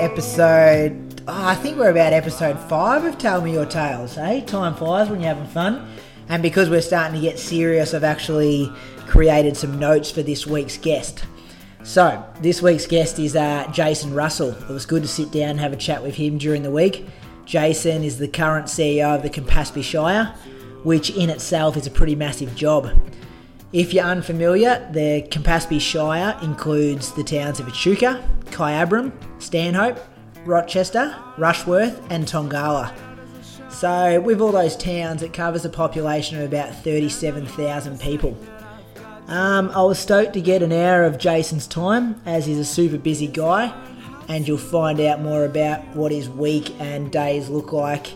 Episode. oh, I think we're about episode five of Tell Me Your Tales. Hey, time flies when you're having fun. And because we're starting to get serious, I've actually created some notes for this week's guest. So, this week's guest is uh, Jason Russell. It was good to sit down and have a chat with him during the week. Jason is the current CEO of the Campaspe Shire, which in itself is a pretty massive job. If you're unfamiliar, the Campaspe Shire includes the towns of Echuca, Kyabram, Stanhope, Rochester, Rushworth, and Tongala. So, with all those towns, it covers a population of about 37,000 people. Um, I was stoked to get an hour of Jason's time, as he's a super busy guy, and you'll find out more about what his week and days look like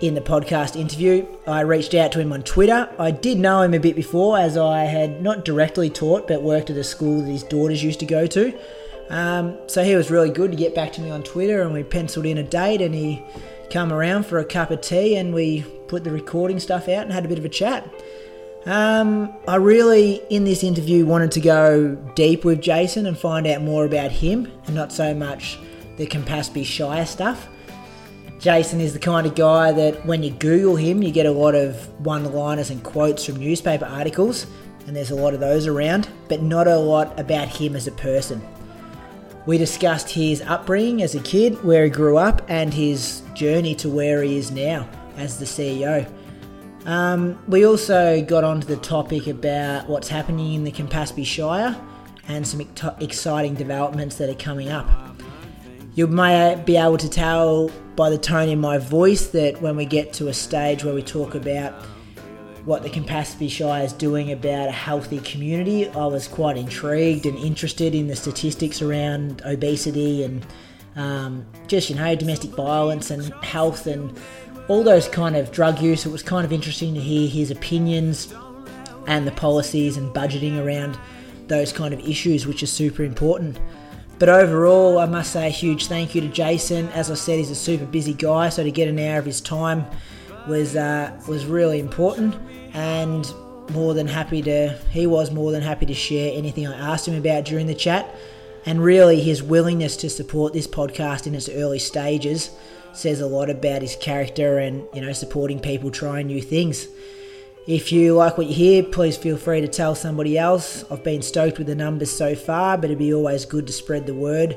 in the podcast interview. I reached out to him on Twitter. I did know him a bit before, as I had not directly taught, but worked at a school that his daughters used to go to. Um, so he was really good to get back to me on Twitter, and we penciled in a date, and he come around for a cup of tea, and we put the recording stuff out and had a bit of a chat. Um, I really, in this interview, wanted to go deep with Jason and find out more about him, and not so much the Campaspe Shire stuff. Jason is the kind of guy that when you Google him, you get a lot of one liners and quotes from newspaper articles, and there's a lot of those around, but not a lot about him as a person. We discussed his upbringing as a kid, where he grew up, and his journey to where he is now as the CEO. Um, we also got onto the topic about what's happening in the Campaspe Shire and some ex- exciting developments that are coming up. You may be able to tell by the tone in my voice that when we get to a stage where we talk about what the Campaspe Shire is doing about a healthy community, I was quite intrigued and interested in the statistics around obesity and um, just, you know, domestic violence and health and all those kind of drug use. It was kind of interesting to hear his opinions and the policies and budgeting around those kind of issues, which is super important. But overall, I must say a huge thank you to Jason. As I said, he's a super busy guy, so to get an hour of his time was uh, was really important, and more than happy to. He was more than happy to share anything I asked him about during the chat, and really his willingness to support this podcast in its early stages says a lot about his character and you know supporting people trying new things. If you like what you hear, please feel free to tell somebody else. I've been stoked with the numbers so far, but it'd be always good to spread the word.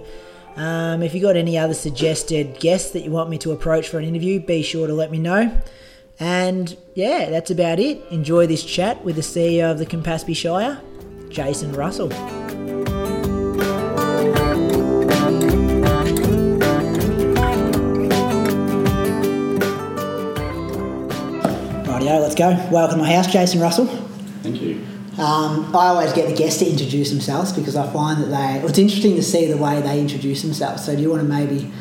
Um, if you got any other suggested guests that you want me to approach for an interview, be sure to let me know. And yeah, that's about it. Enjoy this chat with the CEO of the Campaspe Shire, Jason Russell. Rightio, let's go. Welcome to my house, Jason Russell. Thank you. Um, I always get the guests to introduce themselves because I find that they, it's interesting to see the way they introduce themselves. So, do you want to maybe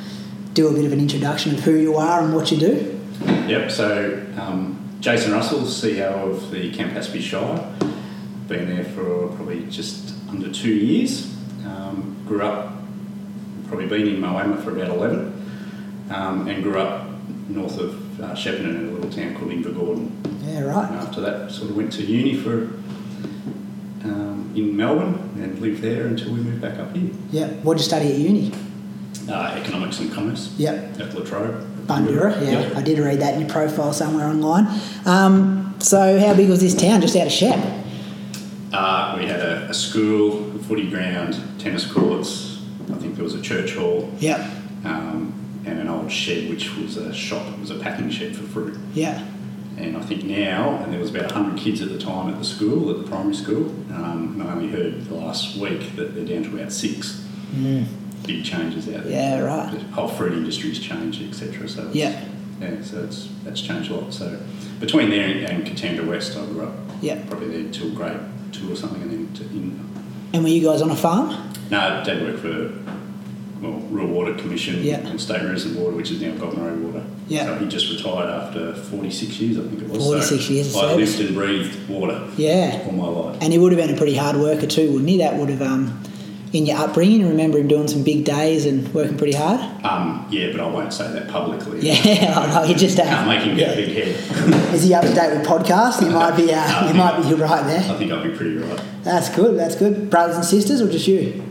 do a bit of an introduction of who you are and what you do? Yep, so um, Jason Russell, CEO of the Campaspe Shire. Been there for probably just under two years. Um, grew up, probably been in Moama for about 11, um, and grew up north of uh, Shepparton in a little town called Invergordon. Yeah, And right. after that, sort of went to uni for um, in Melbourne and lived there until we moved back up here. Yeah. What did you study at uni? Uh, economics and commerce Yep. at La Trobe. Bundoora. Yeah, Yep. I did read that in your profile somewhere online. Um, so, how big was this town? Just out of Shep? Uh, we had a, a school, a footy ground, tennis courts, I think there was a church hall Yep. um, and an old shed, which was a shop. It was a packing shed for fruit. Yeah. And I think now, and there was about 100 kids at the time at the school, at the primary school. Um, and I only heard the last week that they're down to about six. Big changes out there. Mm. Yeah, right. The whole fruit industry's changed, etc. So it's, Yeah. yeah, so it's that's changed a lot. So between there and, and Katandra West, I grew up. Yeah. Probably there till grade two or something, and then to, in. And were you guys on a farm? No, Dad worked for well, Rural Water Commission Yeah. and State Reservoir Water, which is now Road Water. Yeah. So he just retired after 46 years, I think it was. 46 so years I lived and breathed water Yeah. all my life. And he would have been a pretty hard worker too, wouldn't he? That would have, um, in your upbringing, I remember him doing some big days and working pretty hard. Um, yeah, but I won't say that publicly. Yeah, I know. You just Can't make him get a big head. Is he up to date with podcasts? You might be. Uh, you might be. You're right there. I think I'll be pretty right. That's good. That's good. Brothers and sisters, or just you?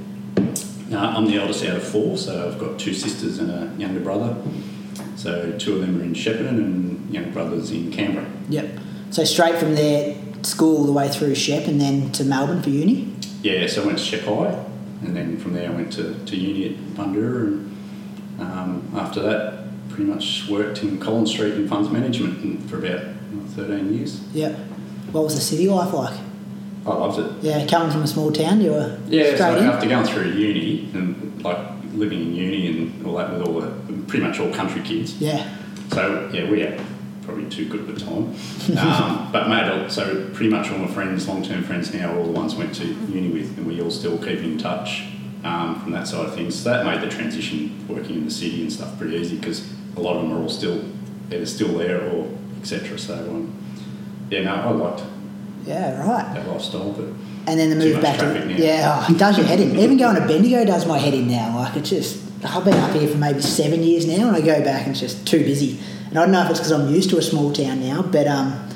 No, I'm the eldest out of four, so I've got two sisters and a younger brother. So two of them are in Shepparton and younger brother's in Canberra. Yep. So straight from there, school all the way through Shep, and then to Melbourne for uni. Yeah, so I went to Shep High, and then from there I went to, to uni at Bundoora, and um, after that, pretty much worked in Collins Street in funds management for about 13 years. Yep. What was the city life like? I loved it. Yeah, coming from a small town, you were Yeah, so in. after going through uni and like living in uni and all that with all the pretty much all country kids. Yeah. So yeah, we had probably too good of a time. Um, but made so pretty much all my friends, long term friends now, all the ones I went to uni with, and we all still keep in touch um, from that side of things. So that made the transition working in the city and stuff pretty easy because a lot of them are all still either still there or etc. So um, yeah, no, I liked Yeah, right. that lifestyle, but And then the move back to now. yeah, oh, it does your head in. Even going to Bendigo does my head in now. Like it's just I've been up here for maybe seven years now, and I go back and it's just too busy. And I don't know if it's because I'm used to a small town now, but um,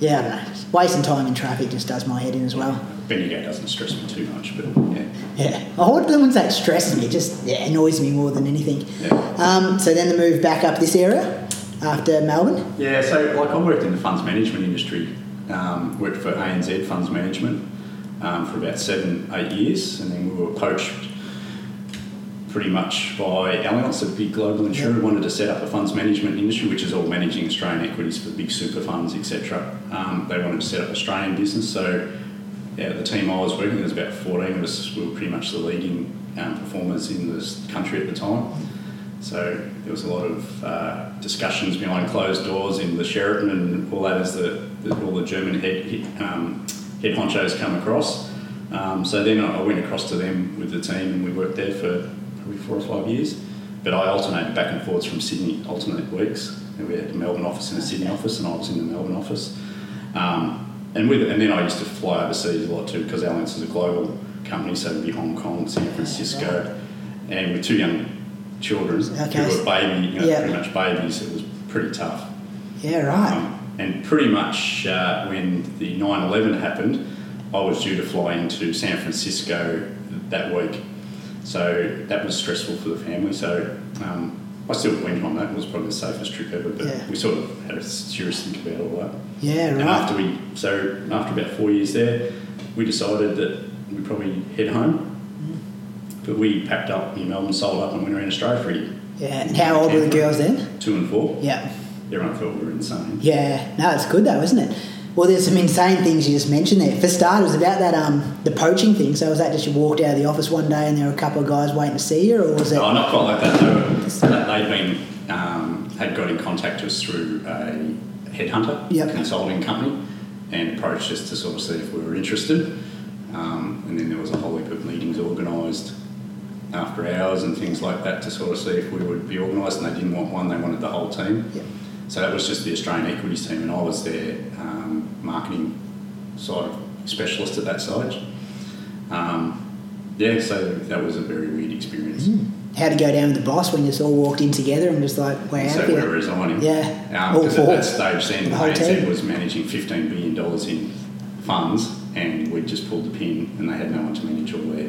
yeah, I don't know. Just wasting time in traffic just does my head in as well. Bendigo doesn't stress me too much. But yeah, Yeah, I wouldn't say it stresses me. It just yeah, annoys me more than anything. Yeah. Um, so then the move back up this area after Melbourne. Yeah, so like I worked in the funds management industry, um, worked for ANZ Funds Management um, for about seven, eight years, and then we were poached pretty much by Allianz, a big global insurer, wanted to set up a funds management industry, which is all managing Australian equities for big super funds, etc. Um, they wanted to set up Australian business, so yeah, the team I was working with was about 14 of us. We were pretty much the leading um, performers in this country at the time. So there was a lot of uh, discussions behind closed doors in the Sheraton and all that as the, the all the German head head, um, head honchos come across. Um, so then I went across to them with the team and we worked there for probably four or five years. But I alternated back and forwards from Sydney alternate weeks. And we had a Melbourne office and a Sydney office, and I was in the Melbourne office. Um, and with and then I used to fly overseas a lot too because Allianz is a global company, so it'd be Hong Kong, San Francisco, and with two young children Okay. who were baby, you know, Yeah. pretty much babies, it was pretty tough. Yeah, right. Um, and pretty much uh, when the 9/11 happened, I was due to fly into San Francisco that week, so that was stressful for the family. So um, I still went on that. It was probably the safest trip ever, but Yeah. we sort of had a serious think about all that. Yeah, And right. after we, so after about four years there, we decided that we'd probably head home. But we packed up in Melbourne, sold up, and went around Australia for a year. Yeah. And how old were the girls then? Two and four. Yeah. Everyone thought we were insane. Yeah, no, it's good though, isn't it? Well, there's some insane things you just mentioned there. For starters, about that um the poaching thing. So was that just you walked out of the office one day and there were a couple of guys waiting to see you, or was it? Oh, not quite like that. They they'd been um, had got in contact with us through a headhunter Yep. consulting company and approached us to sort of see if we were interested. Um, and then there was a whole heap of meetings organised after hours and things like that to sort of see if we would be organised. And they didn't want one; they wanted the whole team. Yep. So that was just the Australian equities team, and I was their um, marketing side of specialist at that stage. Um, yeah, so that was a very weird experience. How to go down with the boss when you just all walked in together and just like, wow, So yeah. we're resigning. Yeah, Um, all because at that stage then The ANZ was managing $15 billion in funds and we just pulled the pin and they had no one to manage all their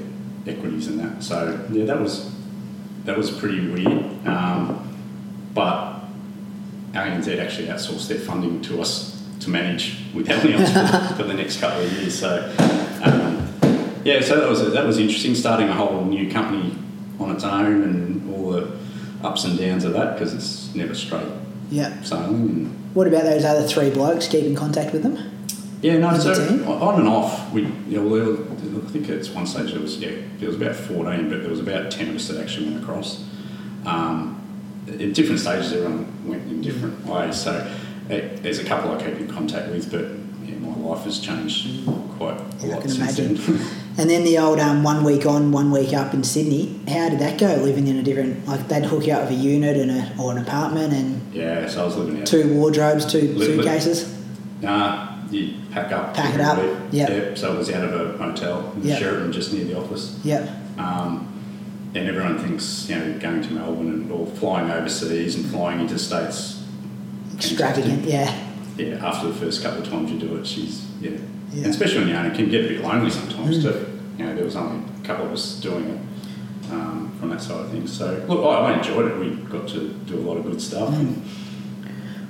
equities and that. So yeah, that was that was pretty weird. Um, but ANZ actually outsourced their funding to us to manage with Allianz for, for the next couple of years. So um, yeah, so that was that was interesting. Starting a whole new company on its own and all the ups and downs of that because it's never straight Yeah. sailing. And What about those other three blokes? Keep in contact with them? yeah, no, so on and off, we, you know, there was- I think at one stage there was, yeah, there was about 14, but there was about 10 of us that actually went across. Um, at different stages, everyone went in different ways. So it, there's a couple I keep in contact with, but yeah, my life has changed quite a lot since imagine. then. And then the old um, one week on, one week up in Sydney. How did that go? Living in a different, like they'd hook you up with a unit and a, or an apartment and yeah, so I was living out. two wardrobes, two Li- li- suitcases. Nah, you pack up. Pack it up, week. yep. So it was out of a hotel in Yep. Sheraton, just near the office. Yep. Um, and everyone thinks, you know, going to Melbourne and, or flying overseas and flying into states. Extravagant. Yeah. Yeah, after the first couple of times you do it, she's, yeah. Yeah. Mm. And especially when you're young, it can get a bit lonely sometimes too. You know, there was only a couple of us doing it um, from that side of things. So, look, I, I enjoyed it. We got to do a lot of good stuff. Mm. And,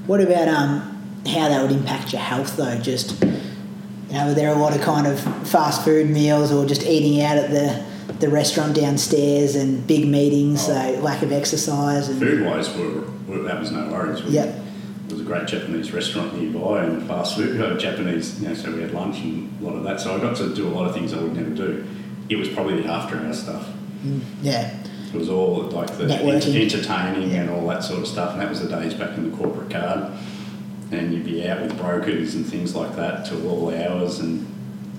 What about um, how that would impact your health though? Just you know, were there a lot of kind of fast food meals or just eating out at the the restaurant downstairs and big meetings, so lack of exercise and food wise, that was no worries. Yep. There was a great Japanese restaurant nearby and fast food, uh, Japanese, you know, so we had lunch and a lot of that. So I got to do a lot of things I would never do. It was probably the after hour stuff. yeah, It was all like the Networking. entertaining and all that sort of stuff. And that was the days back in the corporate card. And you'd be out with brokers and things like that till all hours. And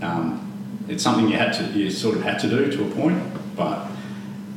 um, it's something you had to, you sort of had to do to a point. But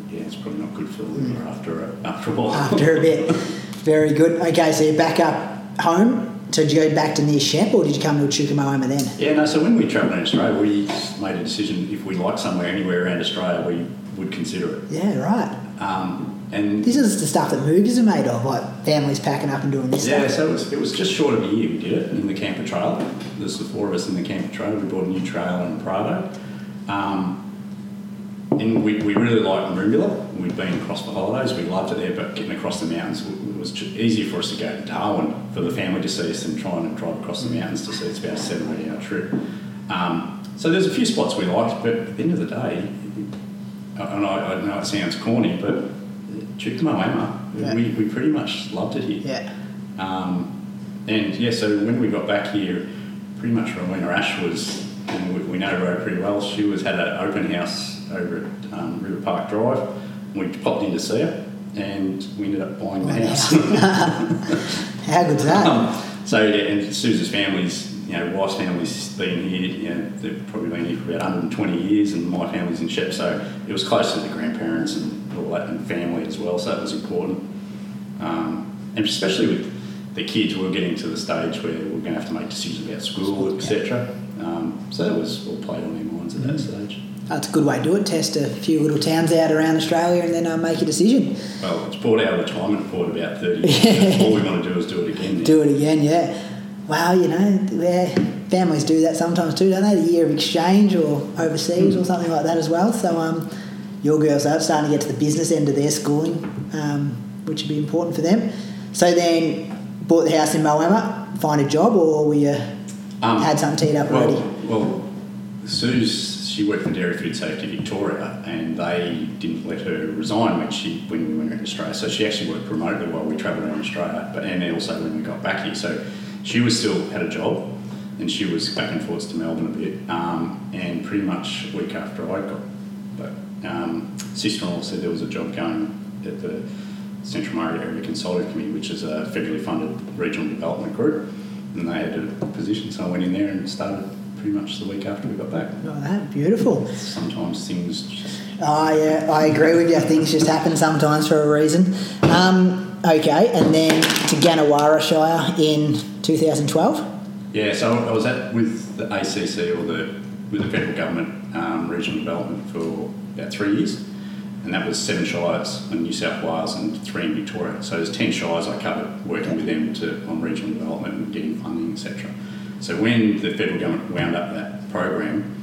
yeah, it's probably not good for the liver after a, after a while. after a bit. Very good. Okay, so you're back up home. So did you go back to near Shep or did you come to Chukamoama then? Yeah, no, so when we travelled in Australia, we made a decision if we liked somewhere anywhere around Australia, we would consider it. Yeah, right. Um, and This is the stuff that movies are made of, like families packing up and doing this yeah, stuff. so it was, it was just short of a year we did it in the camper trailer. There's the four of us in the camper trailer. We bought a new trailer in Prado. Um, and we, we really liked Merimbula. We'd been across for holidays. We loved it there, but getting across the mountains was easier for us to go to Darwin for the family to see us than trying to drive across the mountains to see. It's about a seven, eight hour trip. Um, so there's a few spots we liked, but at the end of the day, and I, I know it sounds corny, but Chukamoama, Yeah. we, we pretty much loved it here. Yeah. Um, and yeah, so when we got back here, pretty much Rowena Ash was, and we, we know her pretty well. She was had an open house over at um, River Park Drive. We popped in to see her, and we ended up buying the Buying the house. How good's that? um, so yeah, and Susan's family's, you know, wife's family's been here. You know, they've probably been here for about 120 years, and my family's in Shep, so it was close to the grandparents and all that, and family as well. So that was important. Um, and especially with the kids, we were getting to the stage where we are going to have to make decisions about school, etc. Um, so that was all played on their minds at that stage. That's a good way to do it. Test a few little towns out around Australia and then uh, make a decision. Well, it's brought our retirement report about 30 years. all we want to do is do it again. now. Do it again, yeah. Well, you know, yeah, families do that sometimes too, don't they? The year of exchange or overseas or something like that as well. So, um, your girls are starting to get to the business end of their schooling, um, which would be important for them. So then, bought the house in Moama, find a job, or were you Um, had something teed up well, already? Well, Sue's she worked for Dairy Food Safety Victoria, and they didn't let her resign when she when we went to Australia. So she actually worked remotely while we travelled around Australia, but and also when we got back here. So she was still had a job, and she was back and forth to Melbourne a bit. Um, and pretty much a week after I got, but um, sister-in-law said there was a job going at the Central Murray Area Consultative Committee, which is a federally funded regional development group, and they had a position. So I went in there and started pretty much the week after we got back. Oh, that beautiful. Sometimes things just Oh, yeah, I agree with you. Things just happen sometimes for a reason. Um, okay, and then to Gannawarra Shire in 2012. Yeah, so I was at with the ACC or the with the federal government um, regional development for about three years, and that was seven shires in New South Wales and three in Victoria. So there's ten shires I covered working with them to on regional development and getting funding, etc. So when the federal government wound up that program,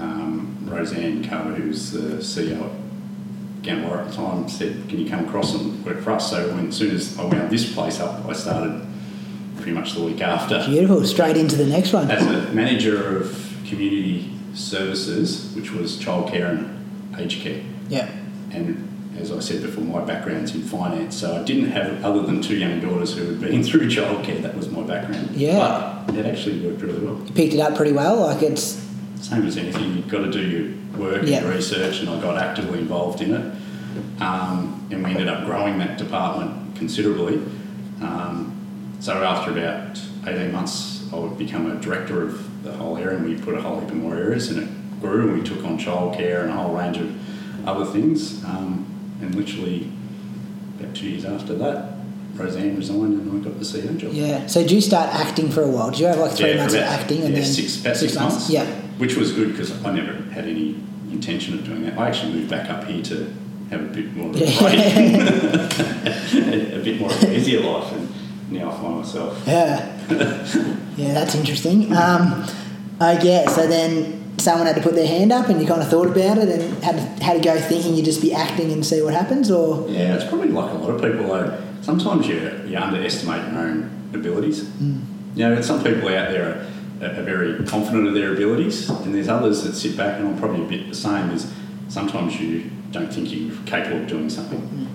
um, Roseanne Carver, who's the CEO at Gannawarra at the time, said, "Can you come across and work for us?" So when as soon as I wound this place up, I started pretty much the week after Beautiful. Straight into the next one. as a manager of community services, which was childcare and aged care. Yeah. and as I said before, my background's in finance, so I didn't have other than two young daughters who had been through childcare. That was my background. Yeah. but it actually worked really well. You picked it up pretty well. Like it's Same as anything, you've got to do your work Yeah. and research, and I got actively involved in it. Um, and we ended up growing that department considerably. Um, so after about 18 months, I would become a director of the whole area, and we put a whole heap of more areas, and it grew, and we took on childcare and a whole range of other things. Um, and literally, about two years after that, Roseanne resigned, and I got the CEO job. yeah. So did you start acting for a while? Did you have like three Yeah, months for of acting and yeah, then six, about six, months. Yeah. which was good because I never had any intention of doing that. I actually moved back up here to have a bit more of a break, a, a bit more of an easier life, and now I find myself. Yeah. yeah, that's interesting. Um, okay, so then someone had to put their hand up and you kind of thought about it and had to, had to go thinking you'd just be acting and see what happens or Yeah, it's probably like a lot of people. Though sometimes you you underestimate your own abilities. Mm. You know, some people out there are, are very confident of their abilities, and there's others that sit back, and I'm probably a bit the same. Is sometimes you don't think you're capable of doing something, Mm.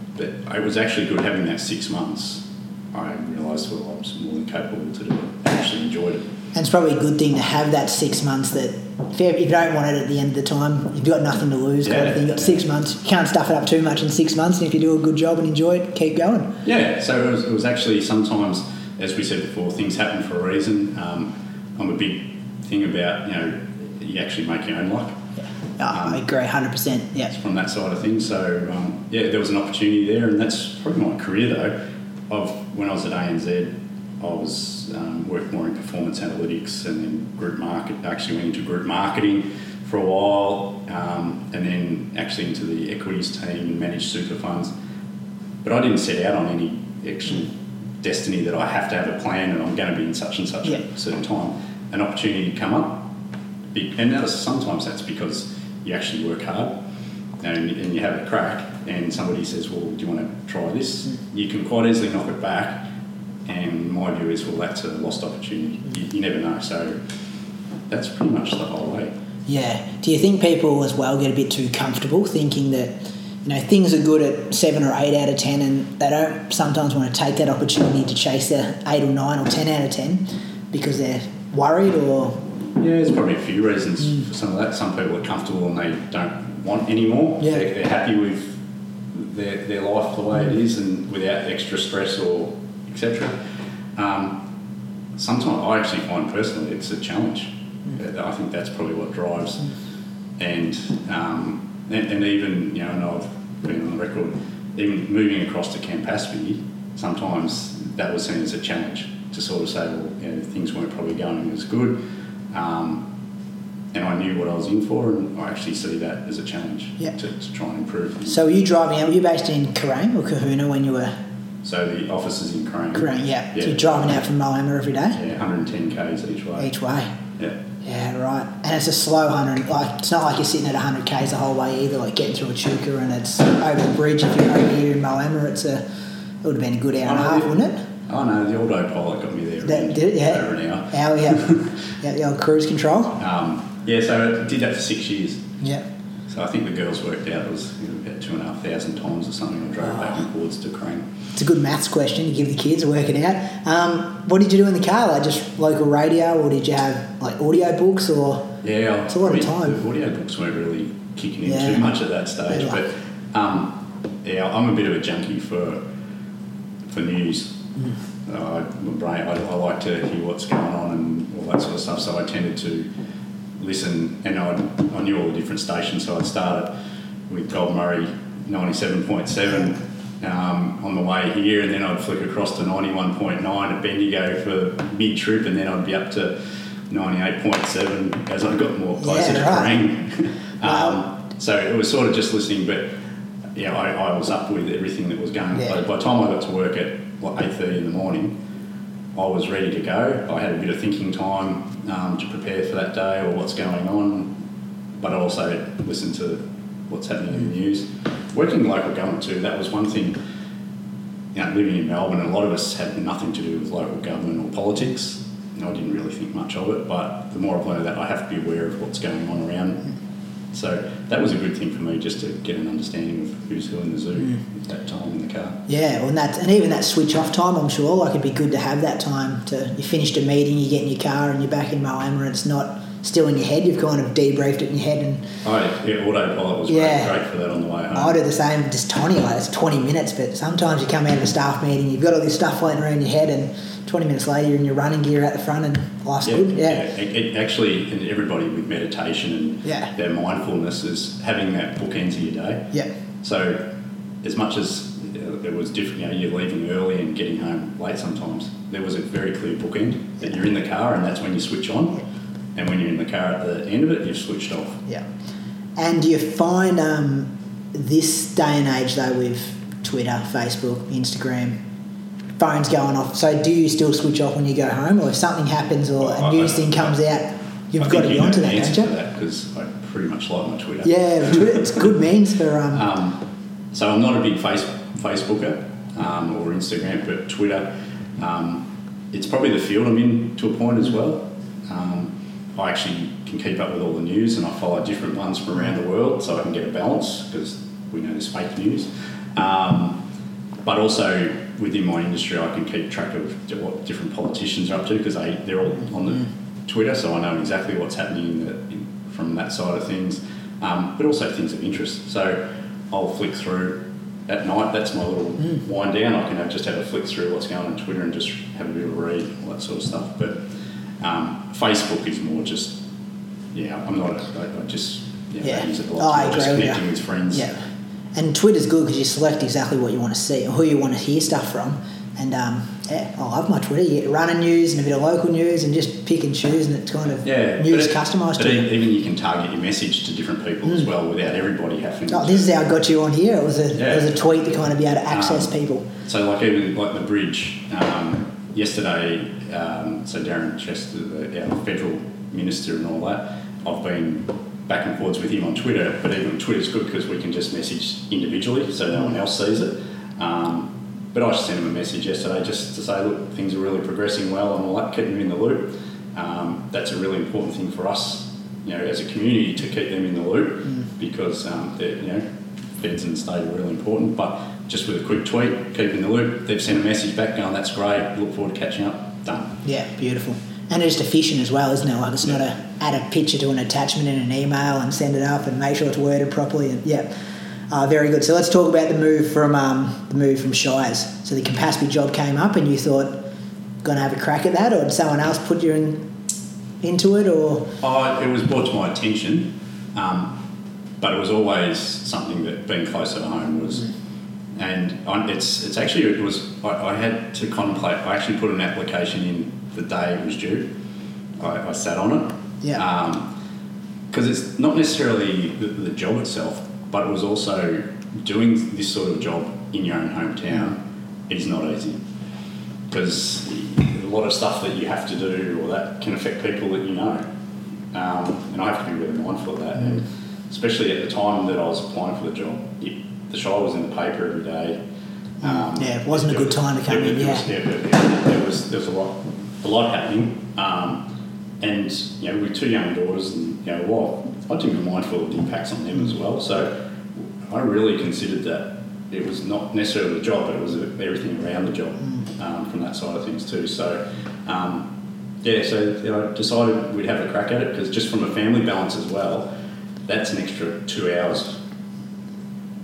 but it was actually good having that six months. I realised well I was more than capable to do it. I actually enjoyed it. And it's probably a good thing to have that six months that if you, don't want it at the end of the time you've got nothing to lose kind of thing. You've got six months. You can't stuff it up too much in six months and if you do a good job and enjoy it keep going. Yeah, so it was, it was actually sometimes, as we said before, things happen for a reason. Um, I'm a big thing about, you know, you actually make your own luck. Oh, I agree 100% yeah. from that side of things. So, um, yeah, there was an opportunity there, and that's probably my career though. Of when I was at ANZ, I was um, worked more in performance analytics and then group market. Actually went into group marketing for a while, um, and then actually into the equities team and managed super funds. But I didn't set out on any actual destiny that I have to have a plan and I'm going to be in such and such Yeah. a certain time. An opportunity to come up, and that is, sometimes that's because you actually work hard and, and you have a crack, and somebody says, "Well, do you want to try this?" You can quite easily knock it back. And my view is, well, that's a lost opportunity. You, you never know. So that's pretty much the whole way. Yeah. Do you think people as well get a bit too comfortable thinking that you know things are good at seven or eight out of ten, and they don't sometimes want to take that opportunity to chase the eight or nine or ten out of ten because they're worried or Yeah, there's probably a few reasons mm. for some of that. Some people are comfortable and they don't want any more. Yeah. They're, they're happy with their, their life the way it is and without extra stress or etc. Um, sometimes I actually find personally it's a challenge. Uh, I think that's probably what drives. And, um, and and even you know, and I've been on the record, even moving across to Campaspe, sometimes that was seen as a challenge to sort of say, well, you know, things weren't probably going as good. Um, and I knew what I was in for, and I actually see that as a challenge Yeah. to, to try and improve. so. Were you driving out? Were you based in Kerrang or Cohuna when you were So the office is in Crane. Kerrang? Yeah. Yeah. So you're driving out from Moama every day, Yeah, 110 k's each way. each way. Yeah. Yeah, right. And it's a slow hundred. Like it's not like you're sitting at hundred k's the whole way either. Like getting through Echuca and it's over the bridge. If you're over here in Moama, it's a it would have been a good hour and a Oh, half, wouldn't it? Oh no, the autopilot got me there. That did it, yeah. Over an hour. Hour, yeah. yeah, the old cruise control. Um, yeah, so I did that for six years. Yeah. So I think the girls worked out it was you know, about two and a half thousand times or something. I drove back and forwards to Kerrang. It's a good maths question to give the kids, work it out. Um, what did you do in the car? Like just local radio, or did you have like audio books, or Yeah, It's a lot of time. The audio books weren't really kicking in Yeah. too much at that stage, Yeah. but um, yeah, I'm a bit of a junkie for for news. Mm. Uh, my brain, I, I like to hear what's going on and all that sort of stuff. So I tended to listen, and I I knew all the different stations. So I'd started with Gold Murray 97.7 um, on the way here, and then I'd flick across to 91.9 at Bendigo for mid trip, and then I'd be up to 98.7 as I got more closer Yeah, to right. Kerrang. um, so it was sort of just listening, but yeah, I, I was up with everything that was going. Yeah. By, by the time I got to work at what 8:30 in the morning, I was ready to go. I had a bit of thinking time um, to prepare for that day or what's going on, but I also listened to what's happening in the news. Working local government too, that was one thing. You know, living in Melbourne, a lot of us had nothing to do with local government or politics. And I didn't really think much of it, but the more I've learned that, I have to be aware of what's going on around So that was a good thing for me just to get an understanding of who's who in the zoo Mm. at that time in the car. Yeah, well, and that and even that switch off time, I'm sure, like it'd be good to have that time to you finished a meeting, you get in your car and you're back in Moama, and it's not still in your head. You've kind of debriefed it in your head, and I, yeah, autopilot was Yeah. great, great for that on the way home. I do the same. Just tiny, like it's 20 minutes, but sometimes you come out of a staff meeting, you've got all this stuff floating around your head, and 20 minutes later, you're in your running gear at the front, and life's good. Yeah, It, it actually, and everybody with meditation and Yeah. their mindfulness is having that bookends of your day. yeah, So, as much as uh, it was different, you know, you're leaving early and getting home late sometimes, there was a very clear bookend that you're in the car and that's when you switch on. And when you're in the car at the end of it, you've switched off. yeah. And do you find um, this day and age though with Twitter, Facebook, Instagram, phones going off? So do you still switch off when you go home, or if something happens or Well, a news thing comes out, you've I got to be onto that, don't you? that because I pretty much like my Twitter. Yeah, Twitter, it's good means for um, Um, so I'm not a big face, Facebooker um, or Instagram, but Twitter. Um, it's probably the field I'm in to a point as well. Um, I actually can keep up with all the news and I follow different ones from around the world so I can get a balance because we know there's fake news. Um, but also within my industry, I can keep track of what different politicians are up to because they, they're all on the Twitter, so I know exactly what's happening in the, in, from that side of things, um, but also things of interest. So I'll flick through at night. That's my little wind down. I can have, just have a flick through what's going on Twitter and just have a bit of a read, all that sort of stuff. But um, Facebook is more just, yeah, I'm not, a, I, I just, yeah, Yeah. I use it a Oh, lot. I more just agree you. connecting with friends. Yeah, and Twitter's good because you select exactly what you want to see or who you want to hear stuff from. And um, yeah, I love my Twitter. You get running news and a bit of local news and just pick and choose, and it's kind of Yeah, news but it- customised But to e- even you can target your message to different people as well without everybody having. Oh, to- this is how I got you on here. It was a Yeah. it was a tweet to kind of be able to access Um, people. So like even like the bridge um, yesterday. Um, so Darren Chester, the, our federal minister, and all that. I've been back and forwards with him on Twitter, but even Twitter's good because we can just message individually, so no one else sees it. Um, but I just sent him a message yesterday just to say, look, things are really progressing well and all that, keep them in the loop. Um, that's a really important thing for us, you know, as a community to keep them in the loop because um, they're, you know, feds and state are really important. But just with a quick tweet, keep in the loop. They've sent a message back going, that's great. Look forward to catching up. Done. Yeah, beautiful. And it's efficient as well, isn't it? Like it's not a add a picture to an attachment in an email and send it up and make sure it's worded properly. And yeah, uh, very good. So let's talk about the move from um, the move from Shires. So the Campaspe job came up, and you thought, going to have a crack at that, or did someone else put you in, into it, or Oh, it was brought to my attention, um, but it was always something that being closer to home was. And I, it's it's actually it was I, I had to contemplate. I actually put an application in the day it was due. I, I sat on it. Yeah. Because it's not necessarily the, the job itself, but it was also doing this sort of job in your own hometown is not easy. Because a lot of stuff that you have to do or that can affect people that you know. Um, and I have to be really mindful of that. And especially at the time that I was applying for the job, it, the show was in the paper every day. Um, Yeah, it wasn't a good time to come there- in, yeah. was- yeah, there- there was there was a lot a lot happening, um, and you know with two young daughters, and you know what I had to be mindful of the impacts on them as well. So I really considered that it was not necessarily the job, but it was everything around the job um, from that side of things too. So. Um, yeah, so you know, decided we'd have a crack at it because just from a family balance as well, that's an extra two hours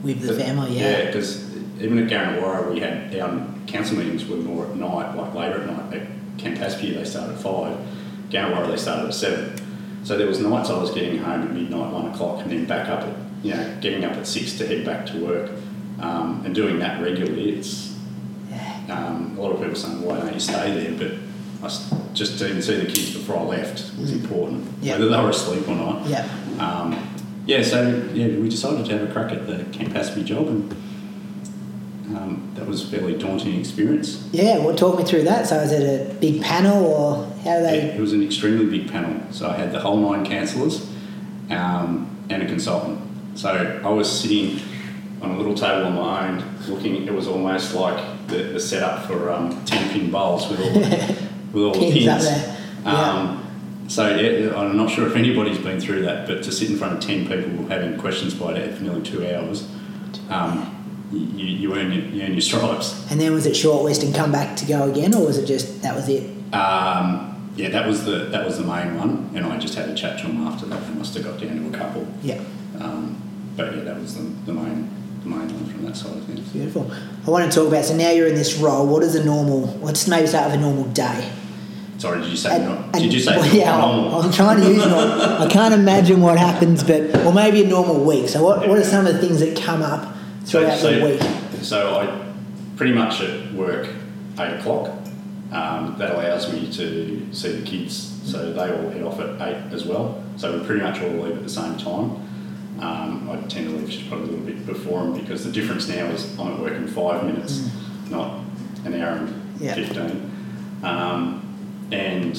with the but- family? Yeah, Yeah. because even at Gannawarra, we had our council meetings were more at night, like later at night. At Campaspe, they started at five. Gannawarra, they started at seven. So there was nights I was getting home at midnight, one o'clock, and then back up at you know getting up at six to head back to work, um, and doing that regularly. It's um, a lot of people saying, "Why don't you stay there?" But I just to even see the kids before I left was important, Yeah. whether they were asleep or not. Yeah. Um, yeah, so yeah, we decided to have a crack at the Camp Campaspe job, and um, that was a fairly daunting experience. Yeah, well, talk me through that. So, is it a big panel, or how they? It, it was an extremely big panel, so I had the whole nine councillors um, and a consultant. So I was sitting on a little table on my own, looking. It was almost like the, the setup for um, ten pin bowls with all the, with all the Pins up pins. there. Yeah. Um, so yeah, I'm not sure if anybody's been through that, but to sit in front of ten people having questions by that for nearly two hours, um, you, you earn your, you earn your stripes. And then was it shortlist and come back to go again, or was it just that was it? Um, yeah, that was the that was the main one, and I just had a chat to him after that. I must have got down to a couple. Yeah. Um, but yeah, that was the, the main the main one from that side of things. Beautiful. I want to talk about. So now you're in this role. What is a normal? Let's maybe start with a normal day. Sorry, did you say And- not? and- Did you say well, yeah, normal? I'm trying to use normal. I can't imagine what happens, but or maybe a normal week. So what, what are some of the things that come up so? So I pretty much at work eight o'clock. Um, that allows me to see the kids, so they all head off at eight as well. So we pretty much all leave at the same time. Um, I tend to leave just probably a little bit before them because the difference now is I'm at work in five minutes, not an hour and Mm. Yeah. fifteen. Um, and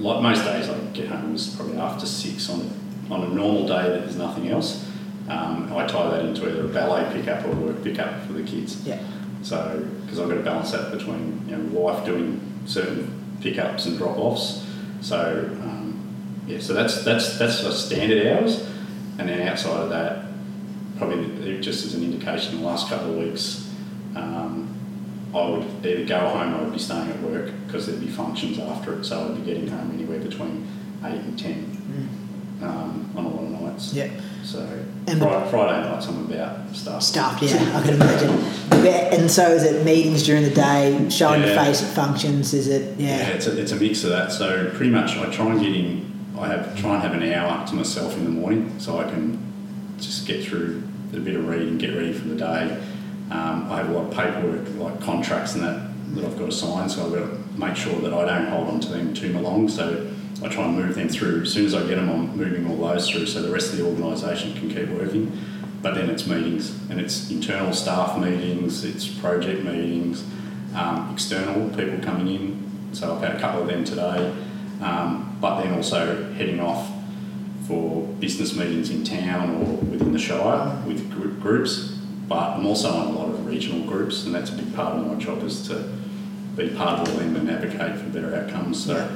like most days, I get home is probably after six on on a normal day that there's nothing else. Um, I tie that into either a ballet pickup or a work pickup for the kids. Yeah. So because I've got to balance that between you know wife doing certain pickups and drop offs. So um, yeah, so that's that's that's the standard hours, and then outside of that, probably just as an indication, the last couple of weeks. Um, I would either go home or I'd be staying at work because there'd be functions after it, so I'd be getting home anywhere between 8 and 10 um, on a lot of nights. Yeah. So And- Friday, Friday nights I'm about stuff. Stuff, yeah, I can imagine. And so is it meetings during the day, showing Yeah. the face at functions? Is it, Yeah, yeah, it's a, it's a mix of that. So pretty much I try and get in, I have try and have an hour to myself in the morning so I can just get through a bit of reading, get ready for the day. Um, I have a lot of paperwork, like contracts and that, that I've got to sign, so I've got to make sure that I don't hold on to them too long. So I try and move them through. As soon as I get them, I'm moving all those through so the rest of the organisation can keep working. But then it's meetings, and it's internal staff meetings, it's project meetings, um, external people coming in. So I've had a couple of them today. Um, but then also heading off for business meetings in town or within the Shire with gr- groups. But I'm also on a lot of regional groups, and that's a big part of my job is to be part of them and advocate for better outcomes. So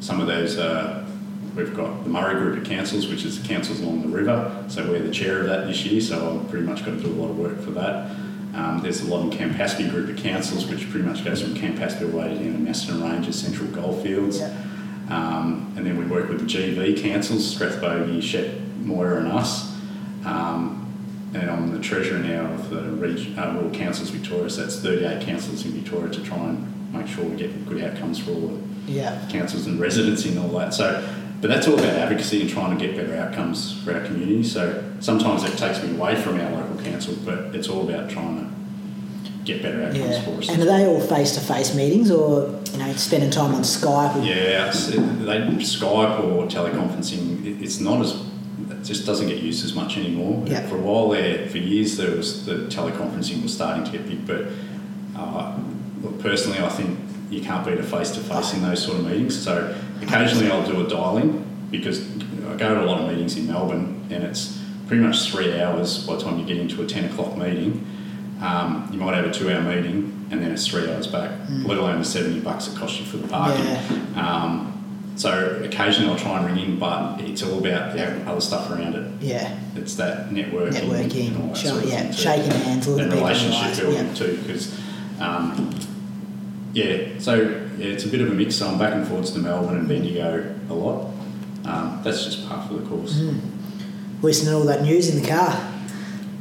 some of those, uh, we've got the Murray Group of Councils, which is the councils along the river. So we're the chair of that this year, so I've pretty much got to do a lot of work for that. Um, there's a Loddon Campaspe Group of Councils, which pretty much goes from Campaspe all the way down to Macedon Ranges, Central Goldfields. Yeah. Um, and then we work with the GV councils, Strathbogie, Shep, Moira and us. Um, and I'm the treasurer now of the reg- uh, Rural Councils Victoria, so that's 38 councils in Victoria to try and make sure we get good outcomes for all the yeah, councils and residents and all that. So, but that's all about advocacy and trying to get better outcomes for our community. So sometimes it takes me away from our local council, but it's all about trying to get better outcomes yeah. for us. And are they all face-to-face meetings, or you know, spending time on Skype? Yeah, it's, it, they, Skype or teleconferencing, it, it's not as, it just doesn't get used as much anymore. Yeah. For a while there, for years, there was the teleconferencing was starting to get big, but uh, personally, I think you can't beat a face to face in those sort of meetings. So occasionally, I'll do a dialing because I go to a lot of meetings in Melbourne, and it's pretty much three hours by the time you get into a ten o'clock meeting. Um, you might have a two-hour meeting, and then it's three hours back. Let alone the seventy bucks it costs you for the parking. Yeah. Um, so occasionally I'll try and ring in, but it's all about the other stuff around it. Yeah, It's that networking, Networking, and all that show- sort of yeah, shaking hands, looking and people in the relationship building yeah. too, because um, yeah, so yeah, it's a bit of a mix. So I'm back and forwards to Melbourne and Bendigo a lot. Um, that's just part of the course. Mm. listening to all that news in the car.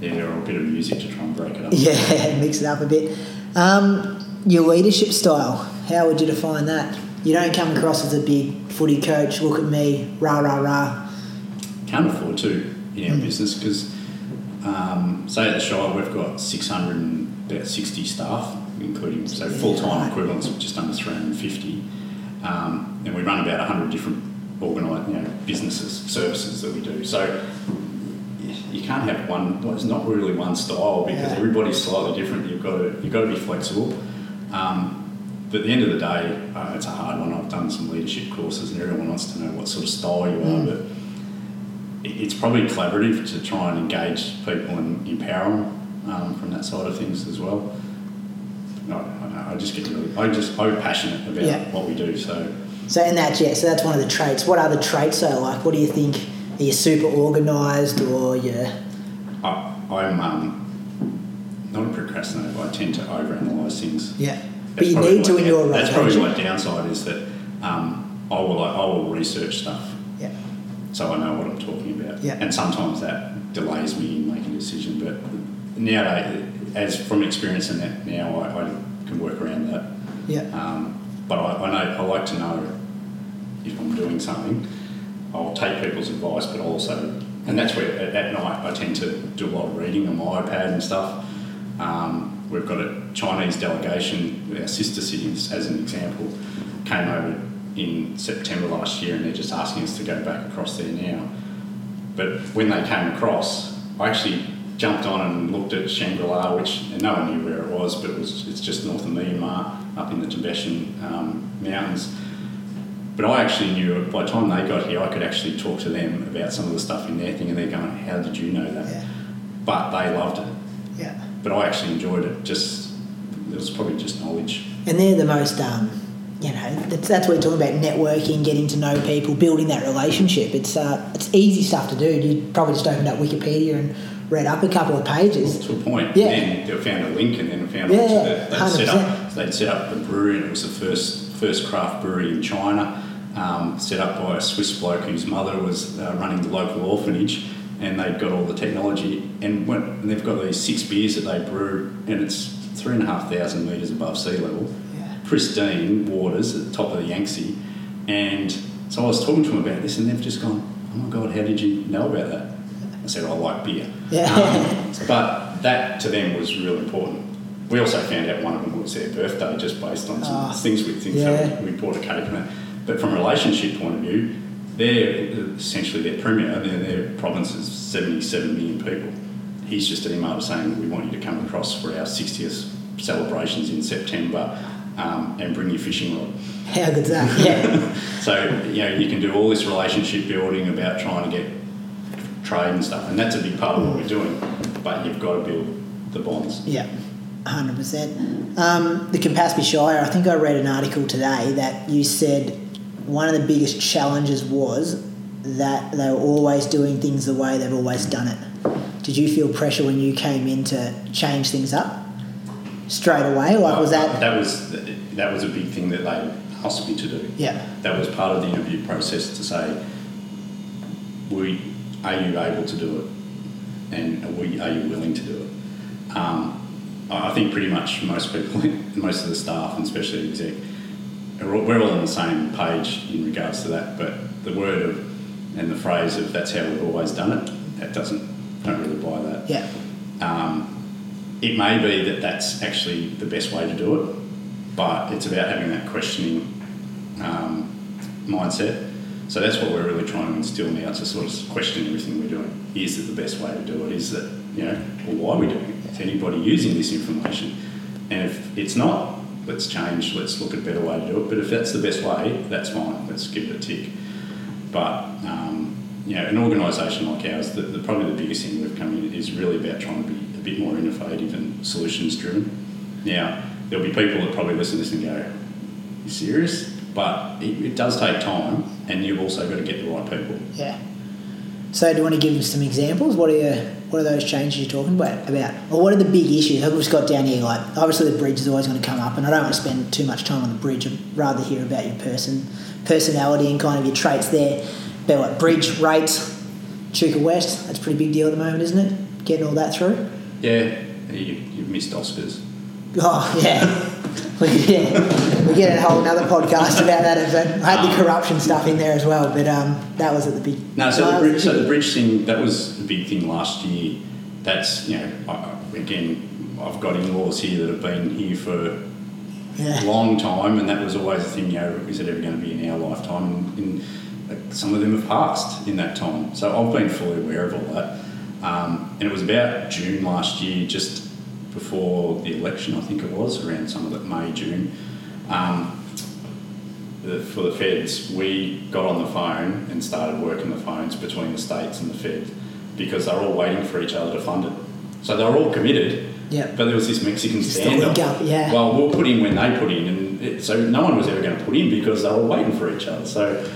Yeah, or a bit of music to try and break it up. Yeah, mix it up a bit. Um, your leadership style, how would you define that? You don't come across as a big footy coach, look at me, rah, rah, rah. can't afford to in our business because, um, say at the Shire, we've got 600 and about 60 staff, including so full time right. equivalents just under 350, um, and we run about 100 different organised, you know, businesses, services that we do. So you can't have one. Well, it's not really one style because Yeah. everybody's slightly different. You've got to you've got to be flexible. Um, but at the end of the day, uh, it's a hard one. I've done some leadership courses, and everyone wants to know what sort of style you are. But it's probably collaborative to try and engage people and empower them um, from that side of things as well. No, I, I just get really, I just I'm passionate about Yeah. what we do. So So and that's yeah. So that's one of the traits. What other traits are like? What do you think? Are you super organised or you? I, I'm um, not a procrastinator, but I tend to overanalyze things. Yeah. But you need to in your That's probably my downside is that um, I will I will research stuff Yeah. so I know what I'm talking about. Yeah. And sometimes that delays me in making a decision. But nowadays, as from experience in that now, I, I can work around that. Yeah. Um, but I, I know I like to know if I'm doing something. I'll take people's advice, but also, and that's where at, at night I tend to do a lot of reading on my iPad and stuff. Um, we've got a Chinese delegation, our sister cities, as an example, came over in September last year, and they're just asking us to go back across there now. But when they came across, I actually jumped on and looked at Shangri-La, which no one knew where it was, but it was it's just north of Myanmar, up in the Tibetan um, mountains. But I actually knew by the time they got here, I could actually talk to them about some of the stuff in their thing, and they're going, "How did you know that?" Yeah. But they loved it. Yeah. But I actually enjoyed it. Just it was probably just knowledge. And they're the most, um, you know, that's, that's what we're talking about networking, getting to know people, building that relationship. It's uh, it's easy stuff to do. You probably just opened up Wikipedia and read up a couple of pages. to a point. Yeah. And then they found a link and then found Yeah, out yeah, that they'd set 100%. up they'd set up the brewery and it was the first first craft brewery in China, um, set up by a Swiss bloke whose mother was uh, running the local orphanage and they'd got all the technology and, when, and they've got these six beers that they brew and it's three and a half thousand metres above sea level. Yeah. Pristine waters at the top of the Yangtze and so I was talking to them about this and they've just gone, Oh my god, how did you know about that? I said, I like beer. Yeah. Um, but that to them was really important. We also found out one of them was their birthday just based on some Ah, things we think. yeah. We bought a cake and that. But from a relationship point of view, they're essentially their premier, their, their province is 77 million people. He's just emailed saying, We want you to come across for our 60th celebrations in September um, and bring your fishing rod. How good's that? Yeah. So, you know, you can do all this relationship building about trying to get trade and stuff, and that's a big part of what we're doing. But you've got to build the bonds. Yeah, hundred percent. Um, the Campaspe Shire. I think I read an article today that you said one of the biggest challenges was that they were always doing things the way they've always done it. Did you feel pressure when you came in to change things up straight away? Like was that? That was that was a big thing that they asked me to do. Yeah. That was part of the interview process to say, we, are you able to do it? And are, we, are you willing to do it? Um, I think pretty much most people, most of the staff, and especially the exec, we're all on the same page in regards to that. But the word of and the phrase of "that's how we've always done it," that doesn't don't really buy that. Yeah. Um, it may be that that's actually the best way to do it, but it's about having that questioning um, mindset. So that's what we're really trying to instill now to sort of question everything we're doing. Is it the best way to do it? Is that, you know, well, why are we doing it? Is anybody using this information? And if it's not, let's change, let's look at a better way to do it. But if that's the best way, that's fine, let's give it a tick. But, um, you know, an organisation like ours, the, the, probably the biggest thing we've come in is really about trying to be a bit more innovative and solutions driven. Now, there'll be people that probably listen to this and go, you serious? But it, it does take time, and you've also got to get the right people. Yeah. So, do you want to give us some examples? What are your, what are those changes you're talking about? About, or what are the big issues? I've just got down here like obviously the bridge is always going to come up, and I don't want to spend too much time on the bridge. I'd rather hear about your person, personality, and kind of your traits there. But what bridge rates, Echuca West? That's a pretty big deal at the moment, isn't it? Getting all that through. Yeah, you, you've missed Oscars. Oh yeah. We, yeah, we get a whole another podcast about that. episode. I had the corruption stuff in there as well, but um, that was at the big. No, so the, bridge, so the bridge thing, that was the big thing last year. That's, you know, I, again, I've got in-laws here that have been here for a long time, and that was always a thing, you know, is it ever going to be in our lifetime? And some of them have passed in that time. So I've been fully aware of all that. Um, and it was about June last year, just before the election, I think it was, around some of that May, June. Um, the, for the feds, we got on the phone and started working the phones between the states and the feds because they're all waiting for each other to fund it. So they were all committed. Yeah. But there was this Mexican standoff. up, yeah. Well, we'll put in when they put in, and it, so no one was ever going to put in because they were waiting for each other. So